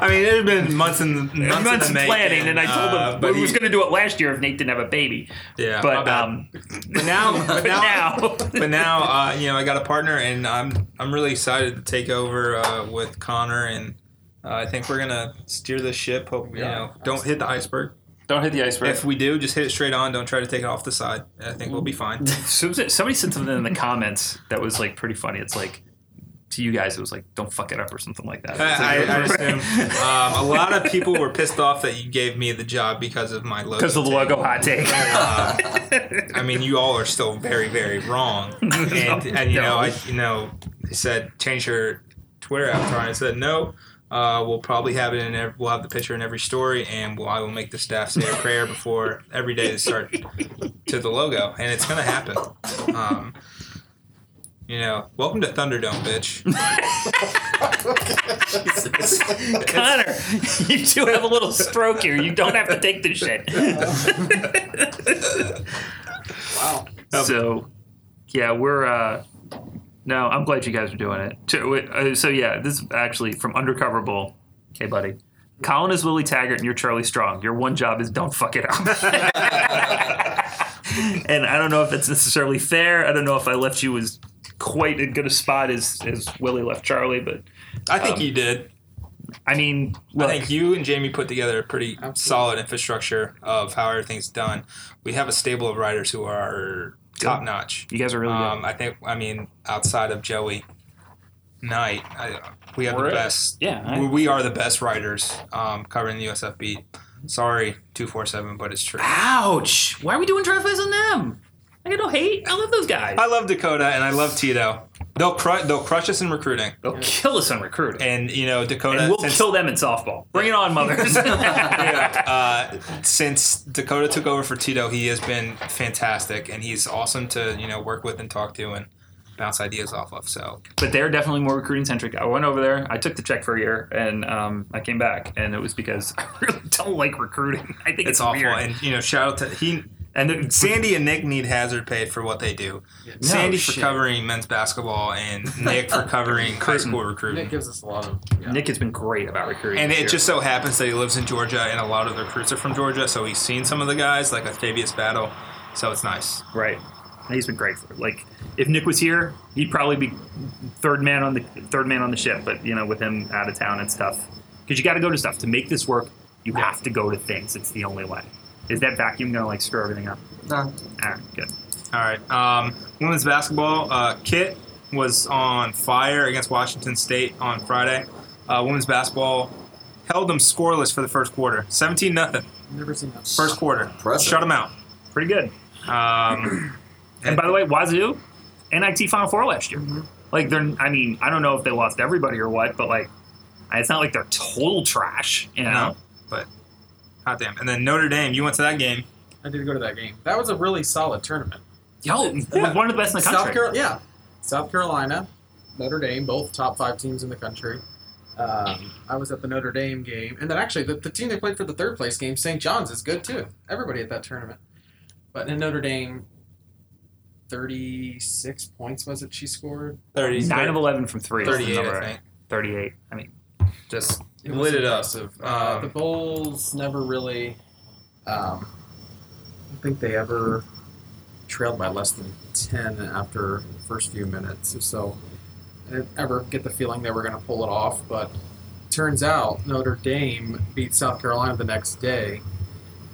[SPEAKER 1] I mean, it had been months in months,
[SPEAKER 2] months of planning,
[SPEAKER 1] making,
[SPEAKER 2] and I told
[SPEAKER 1] uh,
[SPEAKER 2] him
[SPEAKER 1] but
[SPEAKER 2] we was going to do it last year if Nate didn't have a baby.
[SPEAKER 1] Yeah,
[SPEAKER 2] But um,
[SPEAKER 1] but now, but now, but now, uh, you know, I got a partner, and I'm I'm really excited to take over uh, with Connor, and uh, I think we're gonna steer the ship. Hope you
[SPEAKER 3] Yeah,
[SPEAKER 1] know, don't hit the iceberg.
[SPEAKER 2] Don't hit the iceberg.
[SPEAKER 1] If we do, just hit it straight on. Don't try to take it off the side. I think we'll be fine.
[SPEAKER 2] Somebody said something in the comments that was like pretty funny. It's like to you guys, it was like "Don't fuck it up" or something like that.
[SPEAKER 1] I, I, I assume um, a lot of people were pissed off that you gave me the job because of my logo.
[SPEAKER 2] because of the
[SPEAKER 1] take.
[SPEAKER 2] logo hot take.
[SPEAKER 1] Uh, I mean, you all are still very, very wrong. And, and you know, I you know, they said change your Twitter avatar. And I said no. Uh, we'll probably have it in. Every, we'll have the picture in every story, and we'll, I will make the staff say a prayer before every day to start to the logo, and it's gonna happen. Um, you know, welcome to Thunderdome, bitch.
[SPEAKER 2] Connor, you do have a little stroke here. You don't have to take this shit.
[SPEAKER 3] Wow.
[SPEAKER 2] so, yeah, we're. uh No, I'm glad you guys are doing it. To- uh, So yeah, this is actually from Undercover Bull. Hey, buddy. Collin is Willie Taggart and you're Charlie Strong. Your one job is don't fuck it up. and I don't know if that's necessarily fair. I don't know if I left you as quite as good a spot as, as Willie left Charlie, but
[SPEAKER 1] I think
[SPEAKER 2] Um,
[SPEAKER 1] you did.
[SPEAKER 2] I mean,
[SPEAKER 1] I think you and Jamie put together a pretty
[SPEAKER 3] Absolutely.
[SPEAKER 1] solid infrastructure of how everything's done. We have a stable of writers who are top notch.
[SPEAKER 2] you guys are really
[SPEAKER 1] Um, I think, I mean, outside of Joey Knight, I, we have
[SPEAKER 2] We're-
[SPEAKER 1] the best.
[SPEAKER 2] yeah, I-
[SPEAKER 1] we, we are the best writers um, covering the USF beat. Sorry, two four seven, but it's true.
[SPEAKER 2] Ouch! Why are we doing drive-bys on them? I got no hate. I love those guys.
[SPEAKER 1] I love Dakota and I love Tito. They'll crush. They'll crush us in recruiting,
[SPEAKER 2] They'll kill us on recruiting.
[SPEAKER 1] and you know Dakota.
[SPEAKER 2] And we'll
[SPEAKER 1] since-
[SPEAKER 2] kill them in softball. Bring it on, mothers.
[SPEAKER 1] yeah, uh, since Dakota took over for Tito, he has been fantastic, and he's awesome to you know work with and talk to and bounce ideas off of. So
[SPEAKER 2] but they're definitely more recruiting centric. I went over there. I took the check for a year, and um, I came back, and it was because I really don't like recruiting. I think it's,
[SPEAKER 1] it's, awful,
[SPEAKER 2] weird.
[SPEAKER 1] and you know shout out to he.
[SPEAKER 2] And
[SPEAKER 1] Sandy and Nick need hazard pay for what they do. Sandy for
[SPEAKER 2] shit.
[SPEAKER 1] covering men's basketball, and Nick for covering high school recruiting.
[SPEAKER 3] Nick
[SPEAKER 1] recruiting.
[SPEAKER 3] gives us a lot of. Yeah.
[SPEAKER 2] Nick has been great about recruiting.
[SPEAKER 1] And it
[SPEAKER 2] year.
[SPEAKER 1] just so happens that he lives in Georgia, and a lot of the recruits are from Georgia, so he's seen some of the guys, like Octavius Battle. So it's nice.
[SPEAKER 2] right. He's been great for it. Like if Nick was here, he'd probably be third man on the third man on the ship. But you know, with him out of town and stuff, because you got to go to stuff to make this work. You have to go to things. It's the only way. Is that vacuum gonna like screw everything up?
[SPEAKER 4] No.
[SPEAKER 2] All right, good.
[SPEAKER 1] All right. Um, women's basketball. Uh, Kit was on fire against Washington State on Friday. Uh, women's basketball held them scoreless for the first quarter. 17 nothing.
[SPEAKER 3] Never seen that.
[SPEAKER 1] First quarter.
[SPEAKER 4] Impressive.
[SPEAKER 1] Shut them out.
[SPEAKER 2] Pretty good.
[SPEAKER 1] Um,
[SPEAKER 2] And by the way, Wazoo, NIT Final Four last year. Like they're, I mean, I don't know if they lost everybody or what, but like, it's not like they're total trash. You know,
[SPEAKER 1] no, but hot damn. And then Notre Dame. You went to that game.
[SPEAKER 3] I did go to that game. That was a really solid tournament.
[SPEAKER 2] yo, it was one of the best in the
[SPEAKER 3] South
[SPEAKER 2] country.
[SPEAKER 3] Carolina, yeah, South Carolina, Notre Dame, both top five teams in the country. Um, I was at the Notre Dame game, and then actually the, the team they played for the third place game, St. John's, is good too. Everybody at that tournament, but in Notre Dame, thirty-six points was it? She scored.
[SPEAKER 1] 30,
[SPEAKER 2] Nine of eleven from three.
[SPEAKER 1] 38. I think.
[SPEAKER 2] Thirty-eight. I mean,
[SPEAKER 1] Just
[SPEAKER 3] It
[SPEAKER 1] lit
[SPEAKER 3] was
[SPEAKER 1] it up.
[SPEAKER 3] Uh,
[SPEAKER 1] Um,
[SPEAKER 3] the Bulls never really. Um, I don't think they ever trailed by less than ten after the first few minutes. So I didn't ever get the feeling they were going to pull it off. But turns out Notre Dame beat South Carolina the next day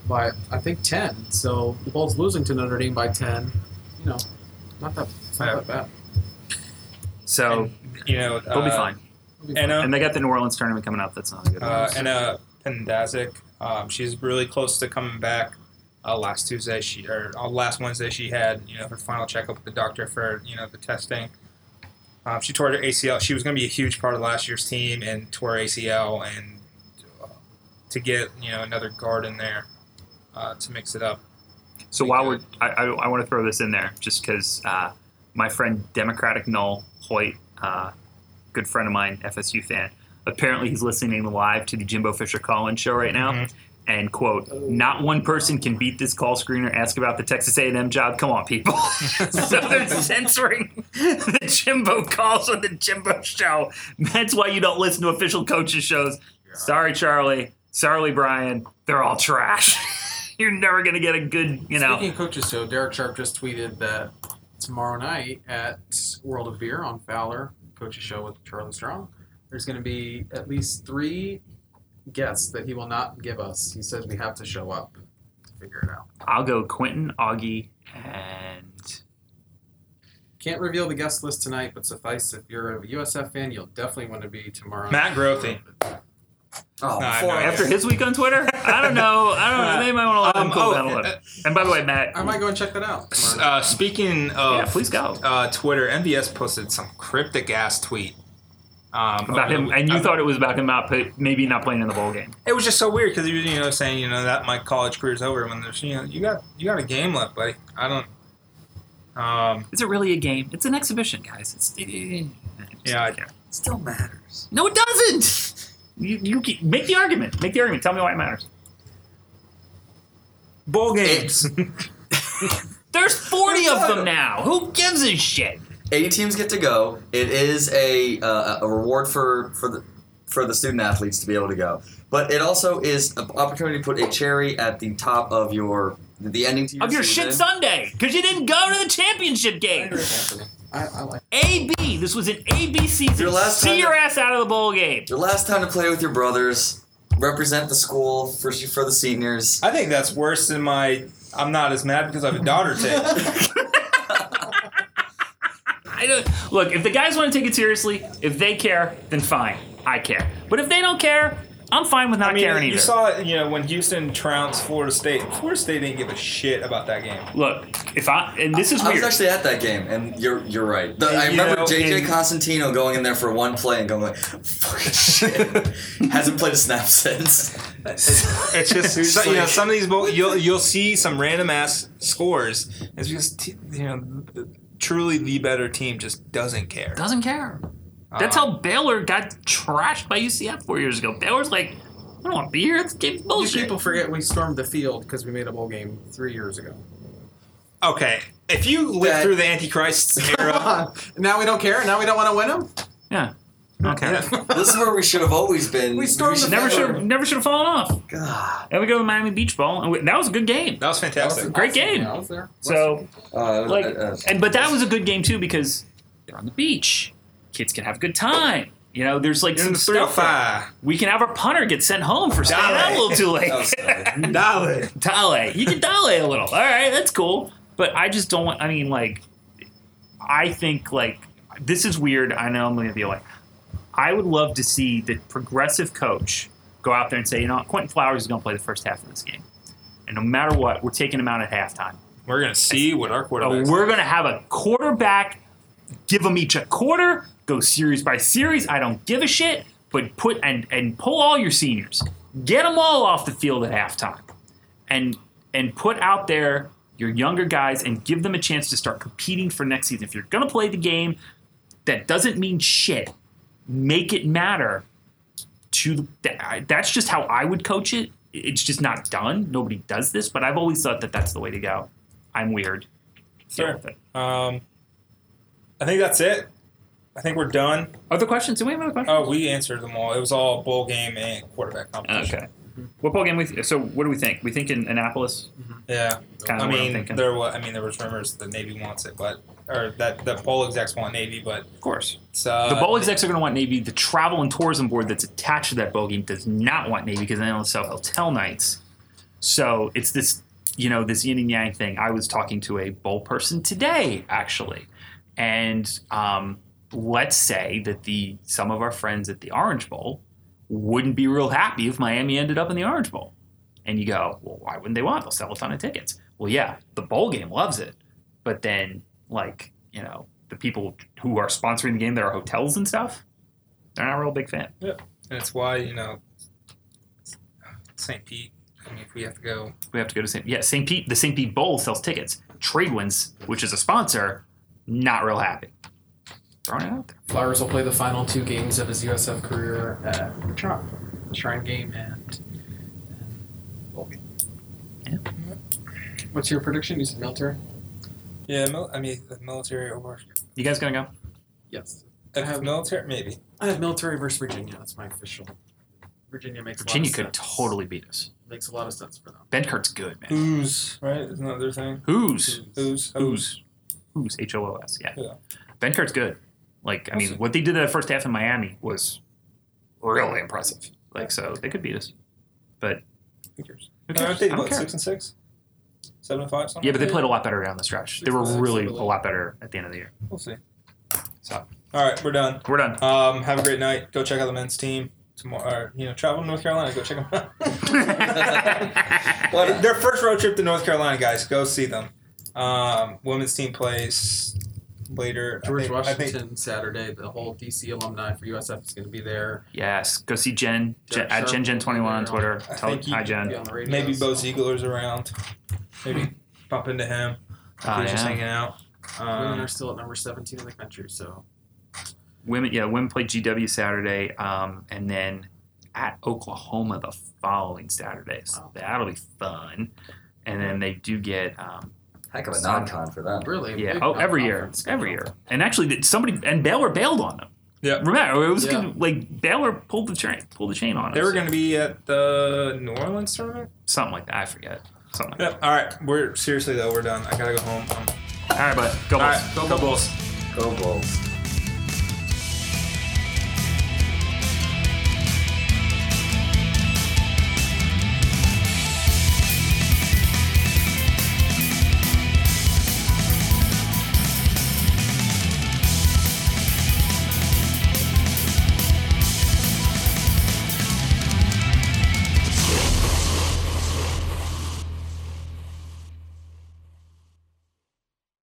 [SPEAKER 3] by I think ten. So the Bulls losing to Notre Dame by ten. You know, not that it's not that bad.
[SPEAKER 2] so
[SPEAKER 1] you know,
[SPEAKER 2] they'll be
[SPEAKER 1] uh,
[SPEAKER 2] fine.
[SPEAKER 3] It'll be
[SPEAKER 1] And uh,
[SPEAKER 2] And they got the New Orleans tournament coming up. That's not a good.
[SPEAKER 1] uh,
[SPEAKER 2] one.
[SPEAKER 1] Anna Pendazic. Um, she's really close to coming back. Uh, last Tuesday, she or uh, last Wednesday, she had you know her final checkup with the doctor for you know the testing. Um, she tore her ACL. She was going to be a huge part of last year's team and tore her ACL. And uh, to get you know another guard in there uh, to mix it up.
[SPEAKER 2] So
[SPEAKER 1] Be
[SPEAKER 2] while we're. I, I, I want to throw this in there just because uh, my friend Democratic Null Hoyt, uh, good friend of mine, FSU fan, apparently he's listening live to the Jimbo Fisher call-in show right now.
[SPEAKER 1] Mhm.
[SPEAKER 2] And quote, not one person can beat this call screener. Ask about the Texas A&M job. Come on, people. so they're censoring the Jimbo calls on the Jimbo show. That's why you don't listen to official coaches shows. Sorry, Charlie. Sorry, Brian. They're all trash. You're never gonna get a good, you know.
[SPEAKER 3] Speaking of coaches, so Derek Sharp just tweeted that tomorrow night at World of Beer on Fowler Coaches Show with Charlie Strong, there's going to be at least three guests that he will not give us. He says we have to show up to figure it out.
[SPEAKER 2] I'll go Quinton, Auggie, and
[SPEAKER 3] Can't reveal the guest list tonight, but suffice if you're a USF fan, you'll definitely want to be tomorrow.
[SPEAKER 1] Matt Grothe.
[SPEAKER 4] Oh,
[SPEAKER 1] No,
[SPEAKER 4] before
[SPEAKER 1] know.
[SPEAKER 2] After his week on Twitter, I don't know. I don't know. They might want to let
[SPEAKER 1] Um,
[SPEAKER 2] him cool
[SPEAKER 1] oh,
[SPEAKER 2] down a little.
[SPEAKER 1] uh,
[SPEAKER 2] and by the way, Matt,
[SPEAKER 3] I might go and check that out.
[SPEAKER 1] S-
[SPEAKER 3] tomorrow night.
[SPEAKER 1] Uh, speaking of
[SPEAKER 2] yeah, please go
[SPEAKER 1] uh, Twitter, MBS posted some cryptic ass tweet um,
[SPEAKER 2] about him. And you
[SPEAKER 1] about-
[SPEAKER 2] thought it was about him not play, maybe not playing in the bowl game.
[SPEAKER 1] it was just so weird because he was you know saying you know that my college career's over when there's you know you got you got a game left, buddy. I don't. Um,
[SPEAKER 2] Is it really a game? It's an exhibition, guys. It's
[SPEAKER 1] Yeah, I- can.
[SPEAKER 4] It still matters.
[SPEAKER 2] no, it doesn't. You, you keep, make the argument. Make the argument. Tell me why it matters.
[SPEAKER 1] bowl games.
[SPEAKER 2] There's 40 of them now. Who gives a shit?
[SPEAKER 4] Eight teams get to go. It is a uh, a reward for for the for the student athletes to be able to go. But it also is an opportunity to put a cherry at the top of your the ending to your
[SPEAKER 2] of your
[SPEAKER 4] season.
[SPEAKER 2] shit Sunday because you didn't go to the championship
[SPEAKER 3] I
[SPEAKER 2] game.
[SPEAKER 3] Agree with Anthony. I, I like.
[SPEAKER 2] AB. This was an AB season.
[SPEAKER 4] Your last
[SPEAKER 2] See
[SPEAKER 4] time
[SPEAKER 2] your
[SPEAKER 4] to-
[SPEAKER 2] ass out of the bowl game.
[SPEAKER 4] Your last time to play with your brothers, represent the school for for the seniors.
[SPEAKER 1] I think that's worse than my. I'm not as mad because I have a daughter take.
[SPEAKER 2] I don't look. If the guys want to take it seriously, if they care, then fine. I care. But if they don't care, I'm fine with not
[SPEAKER 1] I mean,
[SPEAKER 2] caring
[SPEAKER 1] you
[SPEAKER 2] either.
[SPEAKER 1] saw it, you know, when Houston trounced Florida State. Florida State didn't give a shit about that game.
[SPEAKER 2] look, if I and this is weird.
[SPEAKER 4] I was actually at that game, and you're you're right. The-
[SPEAKER 1] And,
[SPEAKER 4] I
[SPEAKER 1] you
[SPEAKER 4] remember
[SPEAKER 1] know,
[SPEAKER 4] JJ
[SPEAKER 1] in-
[SPEAKER 4] Cosentino going in there for one play and going like, "Fucking shit," hasn't played a snap since.
[SPEAKER 1] It's just
[SPEAKER 4] It's
[SPEAKER 1] so- you know some of these bowl, you'll you'll see some random ass scores. It's just you know truly the better team just doesn't care.
[SPEAKER 2] doesn't care. That's
[SPEAKER 1] Uh,
[SPEAKER 2] how Baylor got trashed by UCF four years ago. Baylor's like, I don't want to be here. This game's
[SPEAKER 3] You
[SPEAKER 2] bullshit.
[SPEAKER 3] people forget we stormed the field because we made a bowl game three years ago.
[SPEAKER 1] okay. If you live
[SPEAKER 4] That-
[SPEAKER 1] through the Antichrist era,
[SPEAKER 3] now we don't care. Now we don't want to win them.
[SPEAKER 2] yeah. Okay.
[SPEAKER 4] This is where we should have always been.
[SPEAKER 3] We stormed
[SPEAKER 4] should
[SPEAKER 3] the
[SPEAKER 2] Never
[SPEAKER 4] never-
[SPEAKER 2] should have never should have fallen off.
[SPEAKER 4] God.
[SPEAKER 2] And we go to the Miami Beach Bowl, and we, that was a good game.
[SPEAKER 1] that was fantastic.
[SPEAKER 2] Great game.
[SPEAKER 3] Yeah, I was there.
[SPEAKER 2] So
[SPEAKER 4] Uh,
[SPEAKER 2] like,
[SPEAKER 4] uh,
[SPEAKER 2] and but that was a good game too because they're on the beach. Kids can have a good time. You know, there's like
[SPEAKER 1] You're in
[SPEAKER 2] some
[SPEAKER 1] the
[SPEAKER 2] stuff. that-
[SPEAKER 1] 305.
[SPEAKER 2] We can have our punter get sent home for staying
[SPEAKER 1] Dale.
[SPEAKER 2] out a little too late.
[SPEAKER 4] that was funny.
[SPEAKER 1] Dollar.
[SPEAKER 2] Dale. You can dale a little. All right, that's cool. But I just don't want. I mean, like, I think like this is weird. I know I'm going to be like, I would love to see the progressive coach go out there and say, you know, Quinton Flowers is going to play the first half of this game, and no matter what, we're taking him out at halftime.
[SPEAKER 1] We're gonna see what our
[SPEAKER 2] Uh,
[SPEAKER 1] quarterback.
[SPEAKER 2] we're going to have a quarterback. Give them each a quarter. Go series by series. I don't give a shit. But put and and pull all your seniors. Get them all off the field at halftime, and and put out there your younger guys and give them a chance to start competing for next season. If you're going to play the game, that doesn't mean shit. Make it matter. To the, that's just how I would coach it. It's just not done. Nobody does this, but I've always thought that that's the way to go. I'm weird.
[SPEAKER 1] Sure. Um, I think that's it. I think we're done.
[SPEAKER 2] Other questions? Do we have other questions?
[SPEAKER 1] Oh, we answered them all. It was all bowl game and quarterback competition.
[SPEAKER 2] okay. What ball game? We so what do we think? We think in Annapolis.
[SPEAKER 1] Yeah.
[SPEAKER 2] Kind
[SPEAKER 1] I
[SPEAKER 2] of I'm
[SPEAKER 1] mean, there was. I mean, there was rumors the Navy wants it, but or that the poll execs want Navy, but
[SPEAKER 2] Of course.
[SPEAKER 1] it's, uh,
[SPEAKER 2] The bowl execs are going to want Navy. The travel and tourism board that's attached to that bowl game does not want Navy because they don't sell hotel nights. So it's this, you know, this yin and yang thing. I was talking to a bowl person today, actually, and um, let's say that the some of our friends at the Orange Bowl wouldn't be real happy if Miami ended up in the Orange Bowl. And you go, well, why wouldn't they want? it? They'll sell a ton of tickets. Well, yeah, the bowl game loves it, but then like you know the people who are sponsoring the game there are hotels and stuff, they're not a real big fan.
[SPEAKER 1] and it's why you know St. Pete. I mean, if we have to go,
[SPEAKER 2] We have to go to St. Yeah, St. Pete. The St. Pete Bowl sells tickets. Tradewinds, which is a sponsor, not real happy. Throwing it out there.
[SPEAKER 3] Flowers will play the final two games of his USF career at the Shrine, the Shrine game and, and.
[SPEAKER 2] Yeah.
[SPEAKER 3] What's your prediction? You said military.
[SPEAKER 1] yeah. Mil- I mean, the military over.
[SPEAKER 2] You guys gonna go?
[SPEAKER 3] Yes. I have-
[SPEAKER 1] military, maybe.
[SPEAKER 3] I have military versus Virginia. That's my official. Virginia makes
[SPEAKER 2] Virginia
[SPEAKER 3] a lot
[SPEAKER 2] could
[SPEAKER 3] of sense.
[SPEAKER 2] totally beat us.
[SPEAKER 3] makes a lot of sense for them.
[SPEAKER 2] Ben Kurt's good, man.
[SPEAKER 1] Who's right? Isn't that their thing?
[SPEAKER 2] Who's?
[SPEAKER 1] Who's
[SPEAKER 2] Who's? Who's? H O O S. Yeah.
[SPEAKER 1] Yeah.
[SPEAKER 2] Benkert's good. Like, I mean,
[SPEAKER 1] Awesome.
[SPEAKER 2] what they did that first half in Miami was really impressive. Like, so they could beat us. But
[SPEAKER 1] Who cares?
[SPEAKER 2] who
[SPEAKER 1] Aren't
[SPEAKER 2] cares?
[SPEAKER 1] they
[SPEAKER 2] I don't
[SPEAKER 1] what,
[SPEAKER 2] care.
[SPEAKER 1] six and six? Seven and five? Something
[SPEAKER 2] Yeah, but they played a lot better down the stretch. They were
[SPEAKER 3] Six,
[SPEAKER 2] really a lot better at the end of the year.
[SPEAKER 1] We'll see.
[SPEAKER 2] So
[SPEAKER 1] All right, we're done.
[SPEAKER 2] we're done.
[SPEAKER 1] Um, have a great night. Go check out the men's team tomorrow. Or, you know, travel to North Carolina. Go check them out.
[SPEAKER 4] What?
[SPEAKER 1] Their first road trip to North Carolina, guys. Go see them. Um, women's team plays later. I
[SPEAKER 3] George
[SPEAKER 1] think- I think-
[SPEAKER 3] Washington Saturday. The whole DC alumni for USF is going to be there.
[SPEAKER 2] yes, go see Jen, Jen at Jen Jen twenty one on. Twitter.
[SPEAKER 1] I
[SPEAKER 2] Tell
[SPEAKER 1] think he-
[SPEAKER 2] hi Jen.
[SPEAKER 3] on the radio.
[SPEAKER 1] maybe Bo
[SPEAKER 3] so-
[SPEAKER 1] Ziegler's around. Maybe bump into him.
[SPEAKER 2] Oh,
[SPEAKER 1] He's just hanging out.
[SPEAKER 3] Women
[SPEAKER 1] Um,
[SPEAKER 3] are still at number 17 in the country, so
[SPEAKER 2] Women, yeah, women play GW Saturday, um, and then at Oklahoma the following Saturday. So
[SPEAKER 3] Wow.
[SPEAKER 2] that'll be fun. And then they do get, um,
[SPEAKER 4] Heck of a non-con for them.
[SPEAKER 3] really.
[SPEAKER 2] yeah, oh, every year,
[SPEAKER 3] non-conference
[SPEAKER 2] every year. And actually, somebody and Baylor bailed on them.
[SPEAKER 1] Yeah.
[SPEAKER 2] Remember, it was
[SPEAKER 3] Yeah.
[SPEAKER 2] good. Like Baylor pulled the train, pulled the chain on us.
[SPEAKER 1] They were going to be at the New Orleans tournament.
[SPEAKER 2] something like that. I forget. Something. Like
[SPEAKER 1] Yep. All right. We're seriously though. We're done. I gotta go home. Um,
[SPEAKER 2] that. All right, but go
[SPEAKER 1] all
[SPEAKER 2] Bulls.
[SPEAKER 1] right. Go Bulls.
[SPEAKER 4] Go Bulls.